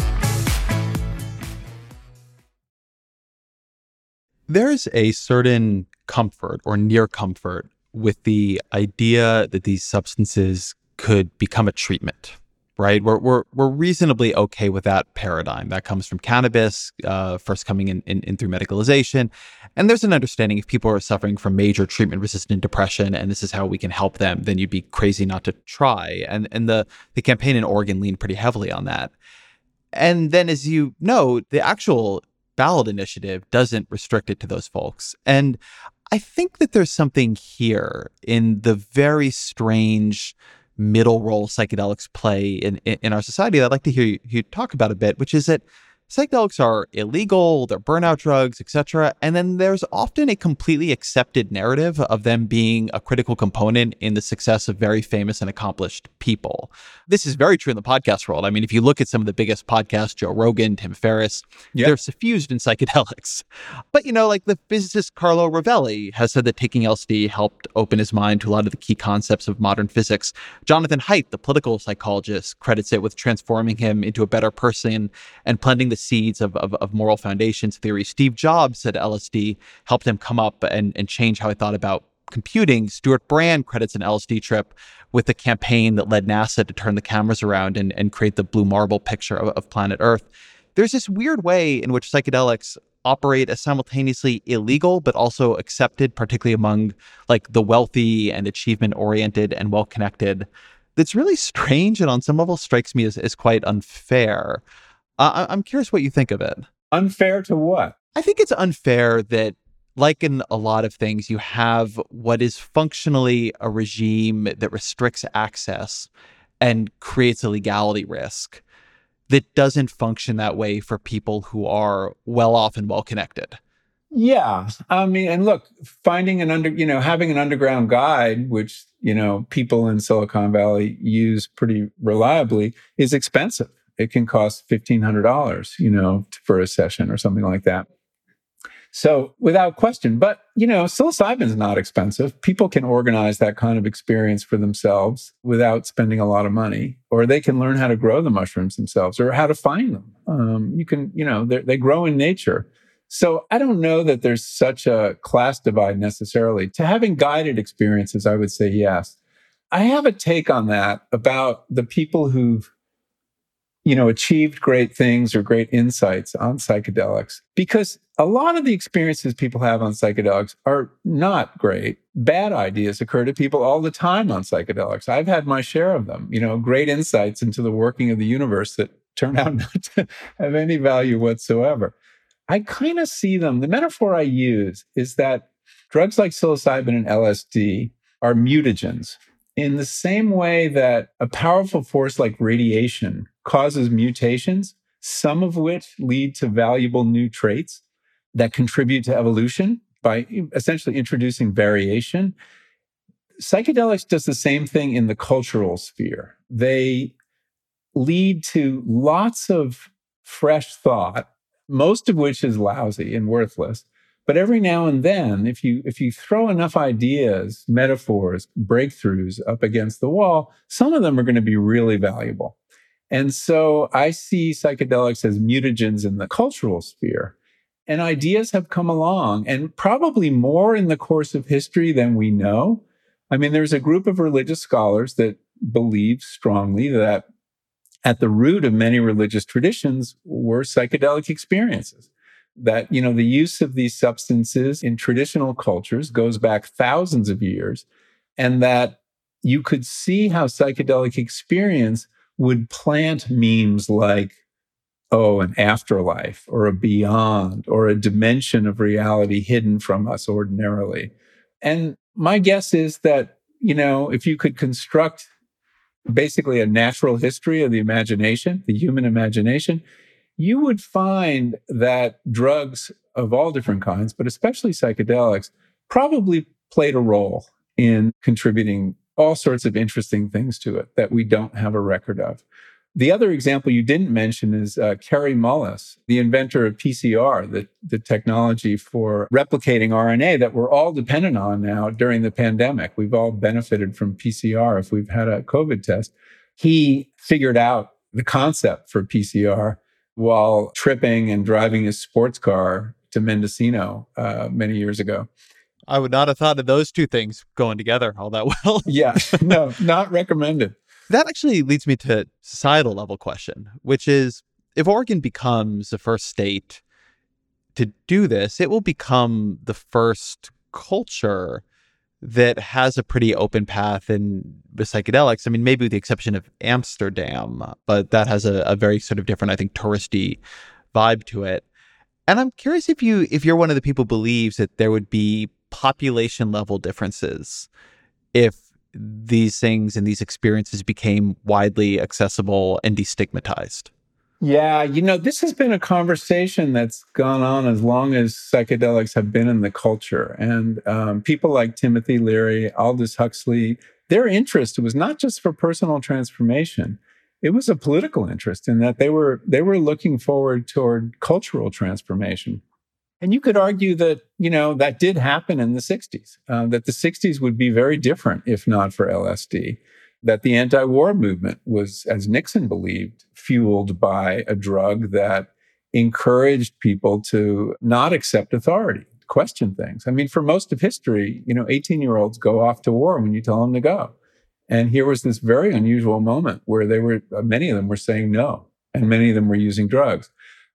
There's a certain comfort or near comfort with the idea that these substances could become a treatment right? We're, we're, we're reasonably okay with that paradigm. That comes from cannabis, uh, first coming in, in, in, through medicalization. And there's an understanding if people are suffering from major treatment resistant depression and this is how we can help them, then you'd be crazy not to try. And, and the, the campaign in Oregon leaned pretty heavily on that. And then, as you know, the actual ballot initiative doesn't restrict it to those folks. And I think that there's something here in the very strange middle role psychedelics play in, in, in our society that I'd like to hear you, you talk about a bit, which is that psychedelics are illegal, they're burnout drugs, etc. And then there's often a completely accepted narrative of them being a critical component in the success of very famous and accomplished people. This is very true in the podcast world. I mean, if you look at some of the biggest podcasts, Joe Rogan, Tim Ferriss, yep. they're suffused in psychedelics. But, you know, like the physicist Carlo Rovelli has said that taking LSD helped open his mind to a lot of the key concepts of modern physics. Jonathan Haidt, the political psychologist, credits it with transforming him into a better person and planting the seeds of, of, of, moral foundations theory. Steve Jobs said LSD helped him come up and, and change how he thought about computing. Stewart Brand credits an LSD trip with the campaign that led NASA to turn the cameras around and, and create the blue marble picture of, of planet Earth. There's this weird way in which psychedelics operate as simultaneously illegal but also accepted particularly among like the wealthy and achievement oriented and well connected that's really strange and on some level strikes me as, as quite unfair uh, I'm curious what you think of it. Unfair to what? I think it's unfair that, like in a lot of things, you have what is functionally a regime that restricts access and creates a legality risk that doesn't function that way for people who are well off and well connected. Yeah. I mean, and look, finding an under, you know, having an underground guide, which, you know, people in Silicon Valley use pretty reliably, is expensive it can cost $1,500, you know, for a session or something like that. So without question, but you know, psilocybin is not expensive. People can organize that kind of experience for themselves without spending a lot of money, or they can learn how to grow the mushrooms themselves or how to find them. Um, you can, you know, they grow in nature. So I don't know that there's such a class divide necessarily. To having guided experiences, I would say yes. I have a take on that about the people who've you know, achieved great things or great insights on psychedelics because a lot of the experiences people have on psychedelics are not great. Bad ideas occur to people all the time on psychedelics. I've had my share of them, you know, great insights into the working of the universe that turn out not to have any value whatsoever. I kind of see them. The metaphor I use is that drugs like psilocybin and LSD are mutagens in the same way that a powerful force like radiation causes mutations, some of which lead to valuable new traits that contribute to evolution by essentially introducing variation. Psychedelics does the same thing in the cultural sphere. They lead to lots of fresh thought, most of which is lousy and worthless. But every now and then, if you if you throw enough ideas, metaphors, breakthroughs up against the wall, some of them are going to be really valuable. And so I see psychedelics as mutagens in the cultural sphere. And ideas have come along, and probably more in the course of history than we know. I mean, there's a group of religious scholars that believe strongly that at the root of many religious traditions were psychedelic experiences. That, you know, the use of these substances in traditional cultures goes back thousands of years, and that you could see how psychedelic experience would plant memes like, oh, an afterlife or a beyond or a dimension of reality hidden from us ordinarily. And my guess is that, you know, if you could construct basically a natural history of the imagination, the human imagination, you would find that drugs of all different kinds, but especially psychedelics, probably played a role in contributing all sorts of interesting things to it that we don't have a record of. The other example you didn't mention is uh, Kary Mullis, the inventor of PCR, the, the technology for replicating RNA that we're all dependent on now during the pandemic. We've all benefited from PCR if we've had a COVID test. He figured out the concept for PCR while tripping and driving his sports car to Mendocino uh, many years ago. I would not have thought of those two things going together all that well. yeah, no, not recommended. That actually leads me to societal level question, which is if Oregon becomes the first state to do this, it will become the first culture that has a pretty open path in with psychedelics. I mean, maybe with the exception of Amsterdam, but that has a, a very sort of different, I think, touristy vibe to it. And I'm curious if you if you're one of the people believes that there would be population level differences if these things and these experiences became widely accessible and destigmatized? Yeah, you know, this has been a conversation that's gone on as long as psychedelics have been in the culture. And um, people like Timothy Leary, Aldous Huxley, their interest was not just for personal transformation. It was a political interest in that they were they were looking forward toward cultural transformation. And you could argue that, you know, that did happen in the 60s, uh, that the 60s would be very different if not for LSD, that the anti war movement was, as Nixon believed, fueled by a drug that encouraged people to not accept authority, question things. I mean, for most of history, you know, 18 year olds go off to war when you tell them to go. And here was this very unusual moment where they were, many of them were saying no, and many of them were using drugs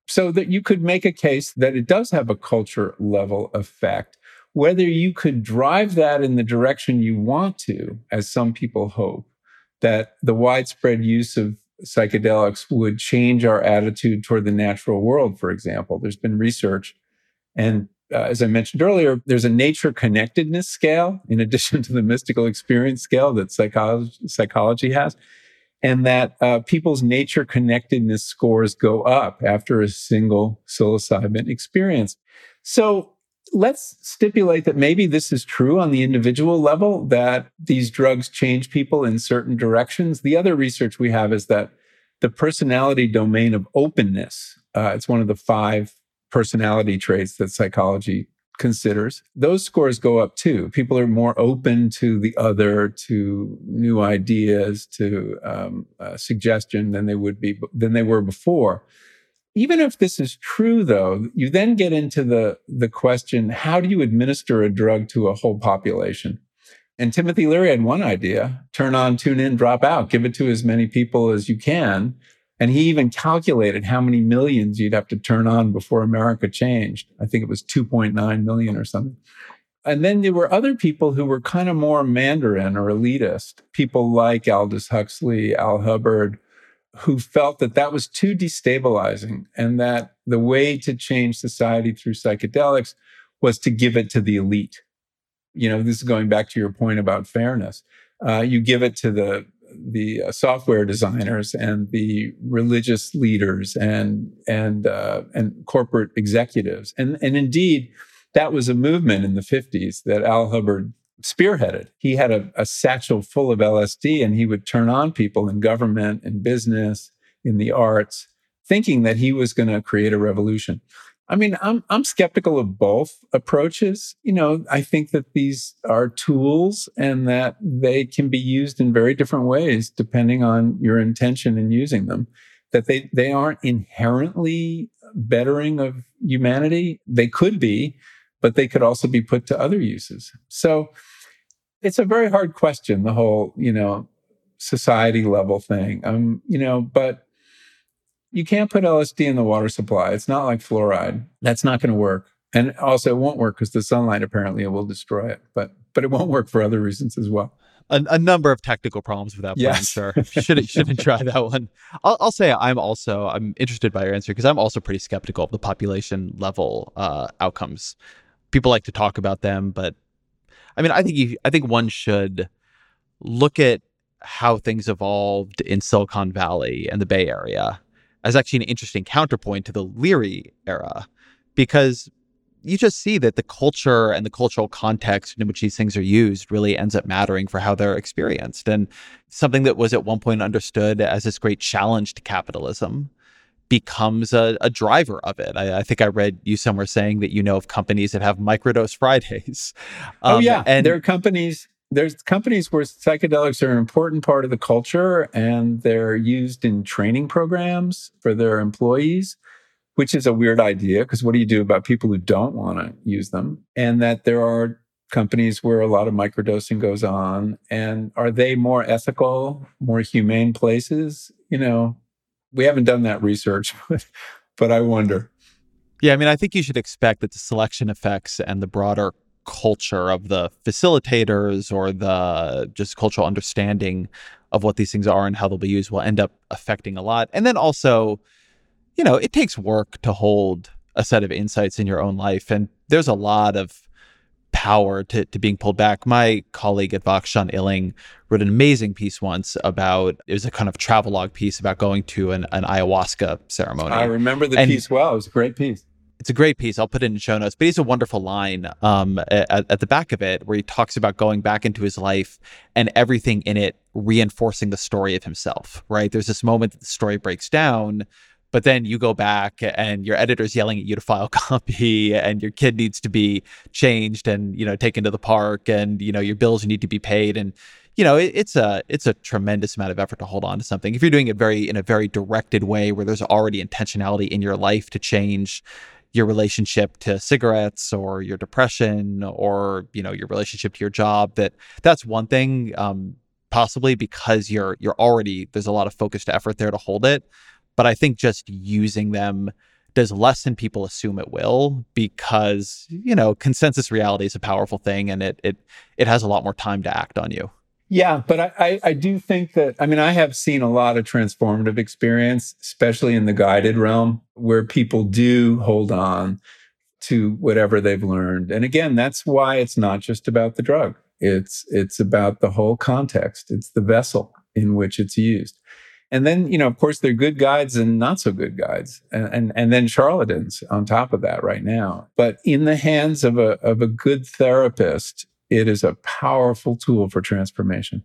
so that you could make a case that it does have a culture level effect. Whether you could drive that in the direction you want to, as some people hope, that the widespread use of psychedelics would change our attitude toward the natural world, for example. There's been research. And uh, as I mentioned earlier, there's a nature connectedness scale in addition to the mystical experience scale that psychology, psychology has and that uh, people's nature connectedness scores go up after a single psilocybin experience. So let's stipulate that maybe this is true on the individual level, that these drugs change people in certain directions. The other research we have is that the personality domain of openness, uh, it's one of the five personality traits that psychology considers, those scores go up too. People are more open to the other, to new ideas, to um, uh, suggestion than they would be than they were before. Even if this is true, though, you then get into the the question: How do you administer a drug to a whole population? And Timothy Leary had one idea: turn on, tune in, drop out, give it to as many people as you can and he even calculated how many millions you'd have to turn on before America changed. I think it was 2.9 million or something. And then there were other people who were kind of more Mandarin or elitist, people like Aldous Huxley, Al Hubbard, who felt that that was too destabilizing and that the way to change society through psychedelics was to give it to the elite. You know, this is going back to your point about fairness. Uh, you give it to the the uh, software designers and the religious leaders and and uh, and corporate executives and and indeed that was a movement in the 50s that Al Hubbard spearheaded. He had a, a satchel full of LSD and he would turn on people in government, in business, in the arts, thinking that he was going to create a revolution. I mean, I'm I'm skeptical of both approaches. You know, I think that these are tools and that they can be used in very different ways depending on your intention in using them. That they they aren't inherently bettering of humanity. They could be, but they could also be put to other uses. So it's a very hard question, the whole, you know, society level thing. Um, you know, but you can't put LSD in the water supply. It's not like fluoride. That's not going to work. And also, it won't work because the sunlight apparently will destroy it. But but it won't work for other reasons as well. A, a number of technical problems with that plan. Yes. Sure, shouldn't shouldn't try that one. I'll, I'll say I'm also I'm interested by your answer because I'm also pretty skeptical of the population level uh, outcomes. People like to talk about them, but I mean, I think you, I think one should look at how things evolved in Silicon Valley and the Bay Area as actually an interesting counterpoint to the Leary era, because you just see that the culture and the cultural context in which these things are used really ends up mattering for how they're experienced. And something that was at one point understood as this great challenge to capitalism becomes a, a driver of it. I, I, think I read you somewhere saying that you know of companies that have microdose Fridays. Oh, um, oh yeah, and there are companies there's companies where psychedelics are an important part of the culture and they're used in training programs for their employees, which is a weird idea because what do you do about people who don't want to use them? And that there are companies where a lot of microdosing goes on. And are they more ethical, more humane places? You know, we haven't done that research, but, but I wonder. Yeah, I mean, I think you should expect that the selection effects and the broader culture of the facilitators or the just cultural understanding of what these things are and how they'll be used will end up affecting a lot. And then also, you know, it takes work to hold a set of insights in your own life. And there's a lot of power to, to being pulled back. My colleague at Vox, Sean Illing, wrote an amazing piece once about it was a kind of travelogue piece about going to an, an ayahuasca ceremony. I remember the and, piece well. It was a great piece it's a great piece. I'll put it in show notes. But he's a wonderful line um, at, at, the back of it where he talks about going back into his life and everything in it reinforcing the story of himself. Right? There's this moment that the story breaks down, but then you go back and your editor's yelling at you to file copy, and your kid needs to be changed and you know taken to the park, and you know your bills need to be paid, and you know it, it's a it's a tremendous amount of effort to hold on to something. If you're doing it very in a very directed way where there's already intentionality in your life to change your relationship to cigarettes or your depression or you know your relationship to your job that that's one thing um, possibly because you're you're already there's a lot of focused effort there to hold it. But i think just using them does less than people assume it will because you know consensus reality is a powerful thing and it it it has a lot more time to act on you yeah, but I, I, I, do think that, I mean, I have seen a lot of transformative experience, especially in the guided realm, where people do hold on to whatever they've learned. And again, that's why it's not just about the drug. It's, it's about the whole context. It's the vessel in which it's used. And then, you know, of course, there are good guides and not so good guides, and, and, and then charlatans on top of that right now. But in the hands of a, of a good therapist, it is a powerful tool for transformation.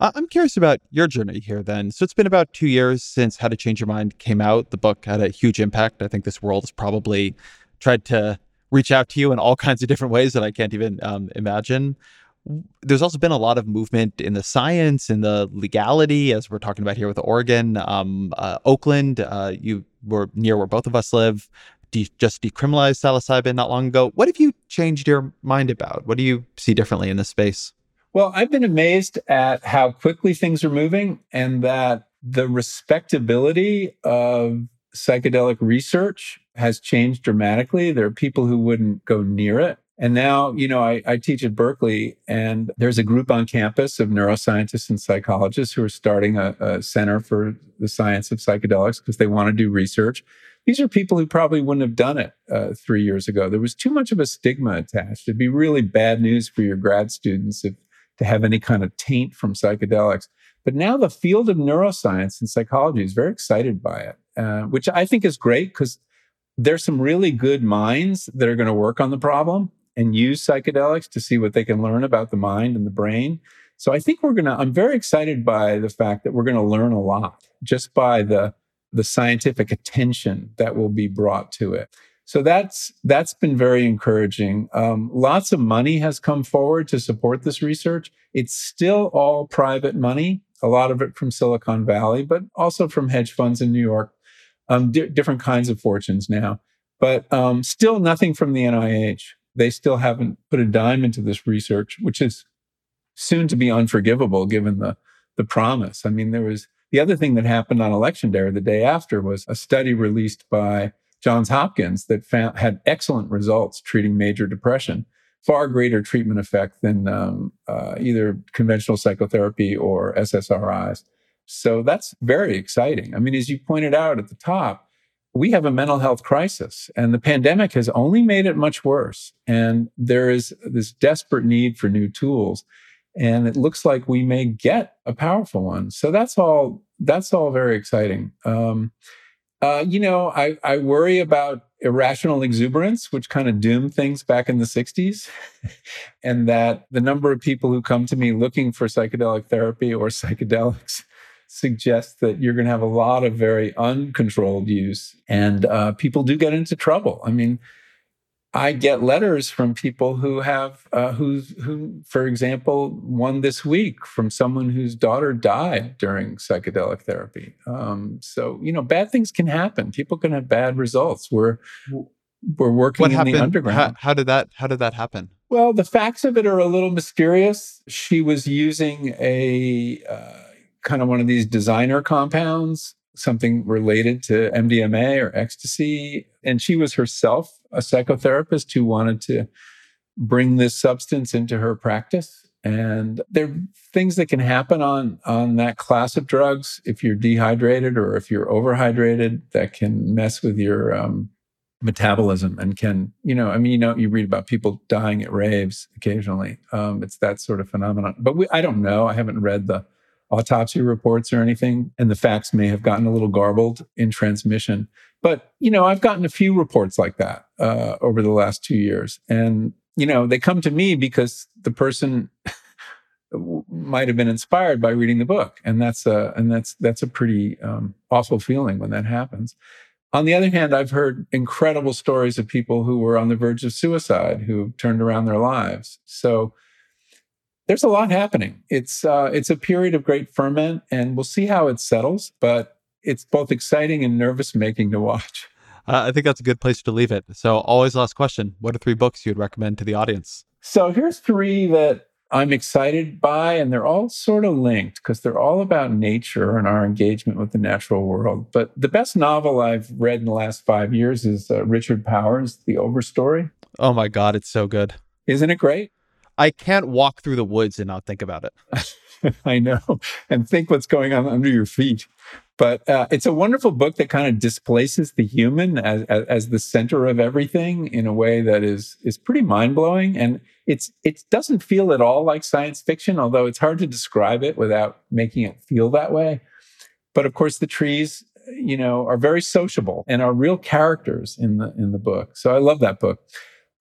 I'm curious about your journey here then. So it's been about two years since How to Change Your Mind came out. The book had a huge impact. I think this world has probably tried to reach out to you in all kinds of different ways that I can't even um, imagine. There's also been a lot of movement in the science and the legality, as we're talking about here with Oregon, um, uh, Oakland. Uh, you were near where both of us live. De- just decriminalized psilocybin not long ago. What have you changed your mind about? What do you see differently in this space? Well, I've been amazed at how quickly things are moving and that the respectability of psychedelic research has changed dramatically. There are people who wouldn't go near it. And now, you know, I, I, teach at Berkeley, and there's a group on campus of neuroscientists and psychologists who are starting a, a center for the science of psychedelics because they want to do research. These are people who probably wouldn't have done it uh, three years ago. There was too much of a stigma attached. It'd be really bad news for your grad students if to have any kind of taint from psychedelics. But now the field of neuroscience and psychology is very excited by it, uh, which I think is great because there's some really good minds that are going to work on the problem and use psychedelics to see what they can learn about the mind and the brain. So I think we're going to, I'm very excited by the fact that we're going to learn a lot just by the, the scientific attention that will be brought to it. So that's that's been very encouraging. Um, lots of money has come forward to support this research. It's still all private money, a lot of it from Silicon Valley, but also from hedge funds in New York, um, di- different kinds of fortunes now. But um, still nothing from the NIH. They still haven't put a dime into this research, which is soon to be unforgivable given the the promise. I mean, there was the other thing that happened on election day or the day after was a study released by Johns Hopkins that found, had excellent results treating major depression, far greater treatment effect than um, uh, either conventional psychotherapy or SSRIs. So that's very exciting. I mean, as you pointed out at the top, we have a mental health crisis, and the pandemic has only made it much worse. And there is this desperate need for new tools. And it looks like we may get a powerful one. So that's all. That's all very exciting. Um, uh, you know, I, I worry about irrational exuberance, which kind of doomed things back in the 60s. and that the number of people who come to me looking for psychedelic therapy or psychedelics suggests that you're going to have a lot of very uncontrolled use. And uh, people do get into trouble. I mean, I get letters from people who have uh, who who, for example, one this week from someone whose daughter died during psychedelic therapy. Um, so you know, bad things can happen. People can have bad results. We're we're working what in happened? the underground. How, how did that How did that happen? Well, the facts of it are a little mysterious. She was using a uh, kind of one of these designer compounds something related to MDMA or ecstasy. And she was herself a psychotherapist who wanted to bring this substance into her practice. And there are things that can happen on, on that class of drugs if you're dehydrated or if you're overhydrated that can mess with your um, metabolism and can, you know, I mean, you know, you read about people dying at raves occasionally. Um, it's that sort of phenomenon. But we, I don't know. I haven't read the autopsy reports or anything, and the facts may have gotten a little garbled in transmission. But you know, I've gotten a few reports like that uh, over the last two years, and you know, they come to me because the person might have been inspired by reading the book, and that's a and that's that's a pretty um, awful feeling when that happens. On the other hand, I've heard incredible stories of people who were on the verge of suicide who turned around their lives. So there's a lot happening. It's uh, it's a period of great ferment, and we'll see how it settles. But it's both exciting and nervous making to watch. Uh, I think that's a good place to leave it. So, always last question: What are three books you'd recommend to the audience? So here's three that I'm excited by, and they're all sort of linked because they're all about nature and our engagement with the natural world. But the best novel I've read in the last five years is uh, Richard Powers' The Overstory. Oh my God, it's so good! Isn't it great? I can't walk through the woods and not think about it. I know, and think what's going on under your feet. But uh, it's a wonderful book that kind of displaces the human as, as, as the center of everything in a way that is is pretty mind blowing. And it's it doesn't feel at all like science fiction, although it's hard to describe it without making it feel that way. But of course, the trees, you know, are very sociable and are real characters in the in the book. So I love that book.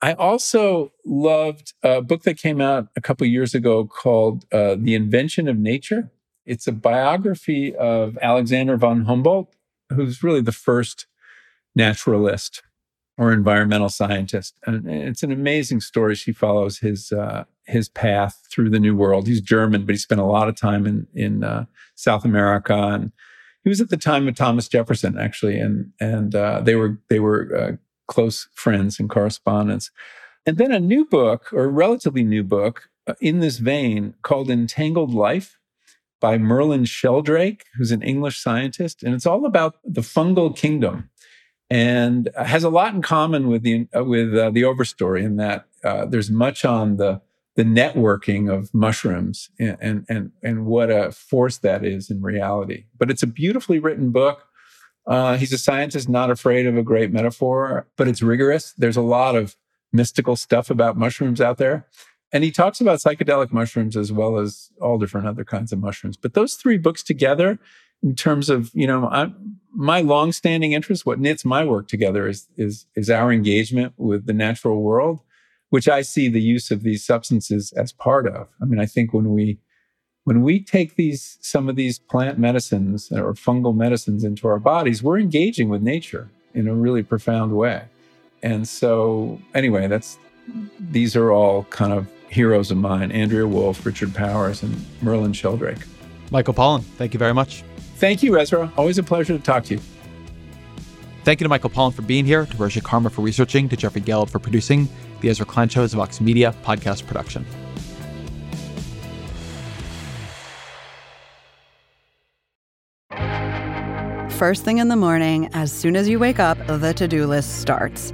I also loved a book that came out a couple years ago called uh, The Invention of Nature. It's a biography of Alexander von Humboldt, who's really the first naturalist or environmental scientist. And it's an amazing story. She follows his uh, his path through the New World. He's German, but he spent a lot of time in in uh, South America, and he was at the time of Thomas Jefferson actually, and and uh, they were they were uh, close friends and correspondents. And then a new book, or a relatively new book, uh, in this vein called Entangled Life by Merlin Sheldrake, who's an English scientist, and it's all about the fungal kingdom and has a lot in common with the uh, with uh, the overstory in that uh, there's much on the the networking of mushrooms and, and and and what a force that is in reality. But it's a beautifully written book. Uh, he's a scientist, not afraid of a great metaphor, but it's rigorous. There's a lot of mystical stuff about mushrooms out there. And he talks about psychedelic mushrooms as well as all different other kinds of mushrooms. But those three books together in terms of you know I, my longstanding interest what knits my work together is is is our engagement with the natural world which i see the use of these substances as part of i mean i think when we when we take these some of these plant medicines or fungal medicines into our bodies we're engaging with nature in a really profound way and so anyway that's these are all kind of heroes of mine andrea wulf richard powers and merlin sheldrake michael pollan thank you very much Thank you, Ezra. Always a pleasure to talk to you. Thank you to Michael Pollan for being here, to Varsha Karma for researching, to Jeffrey Geld for producing. The Ezra Klein Show is a Vox Media podcast production. First thing in the morning, as soon as you wake up, the to do list starts.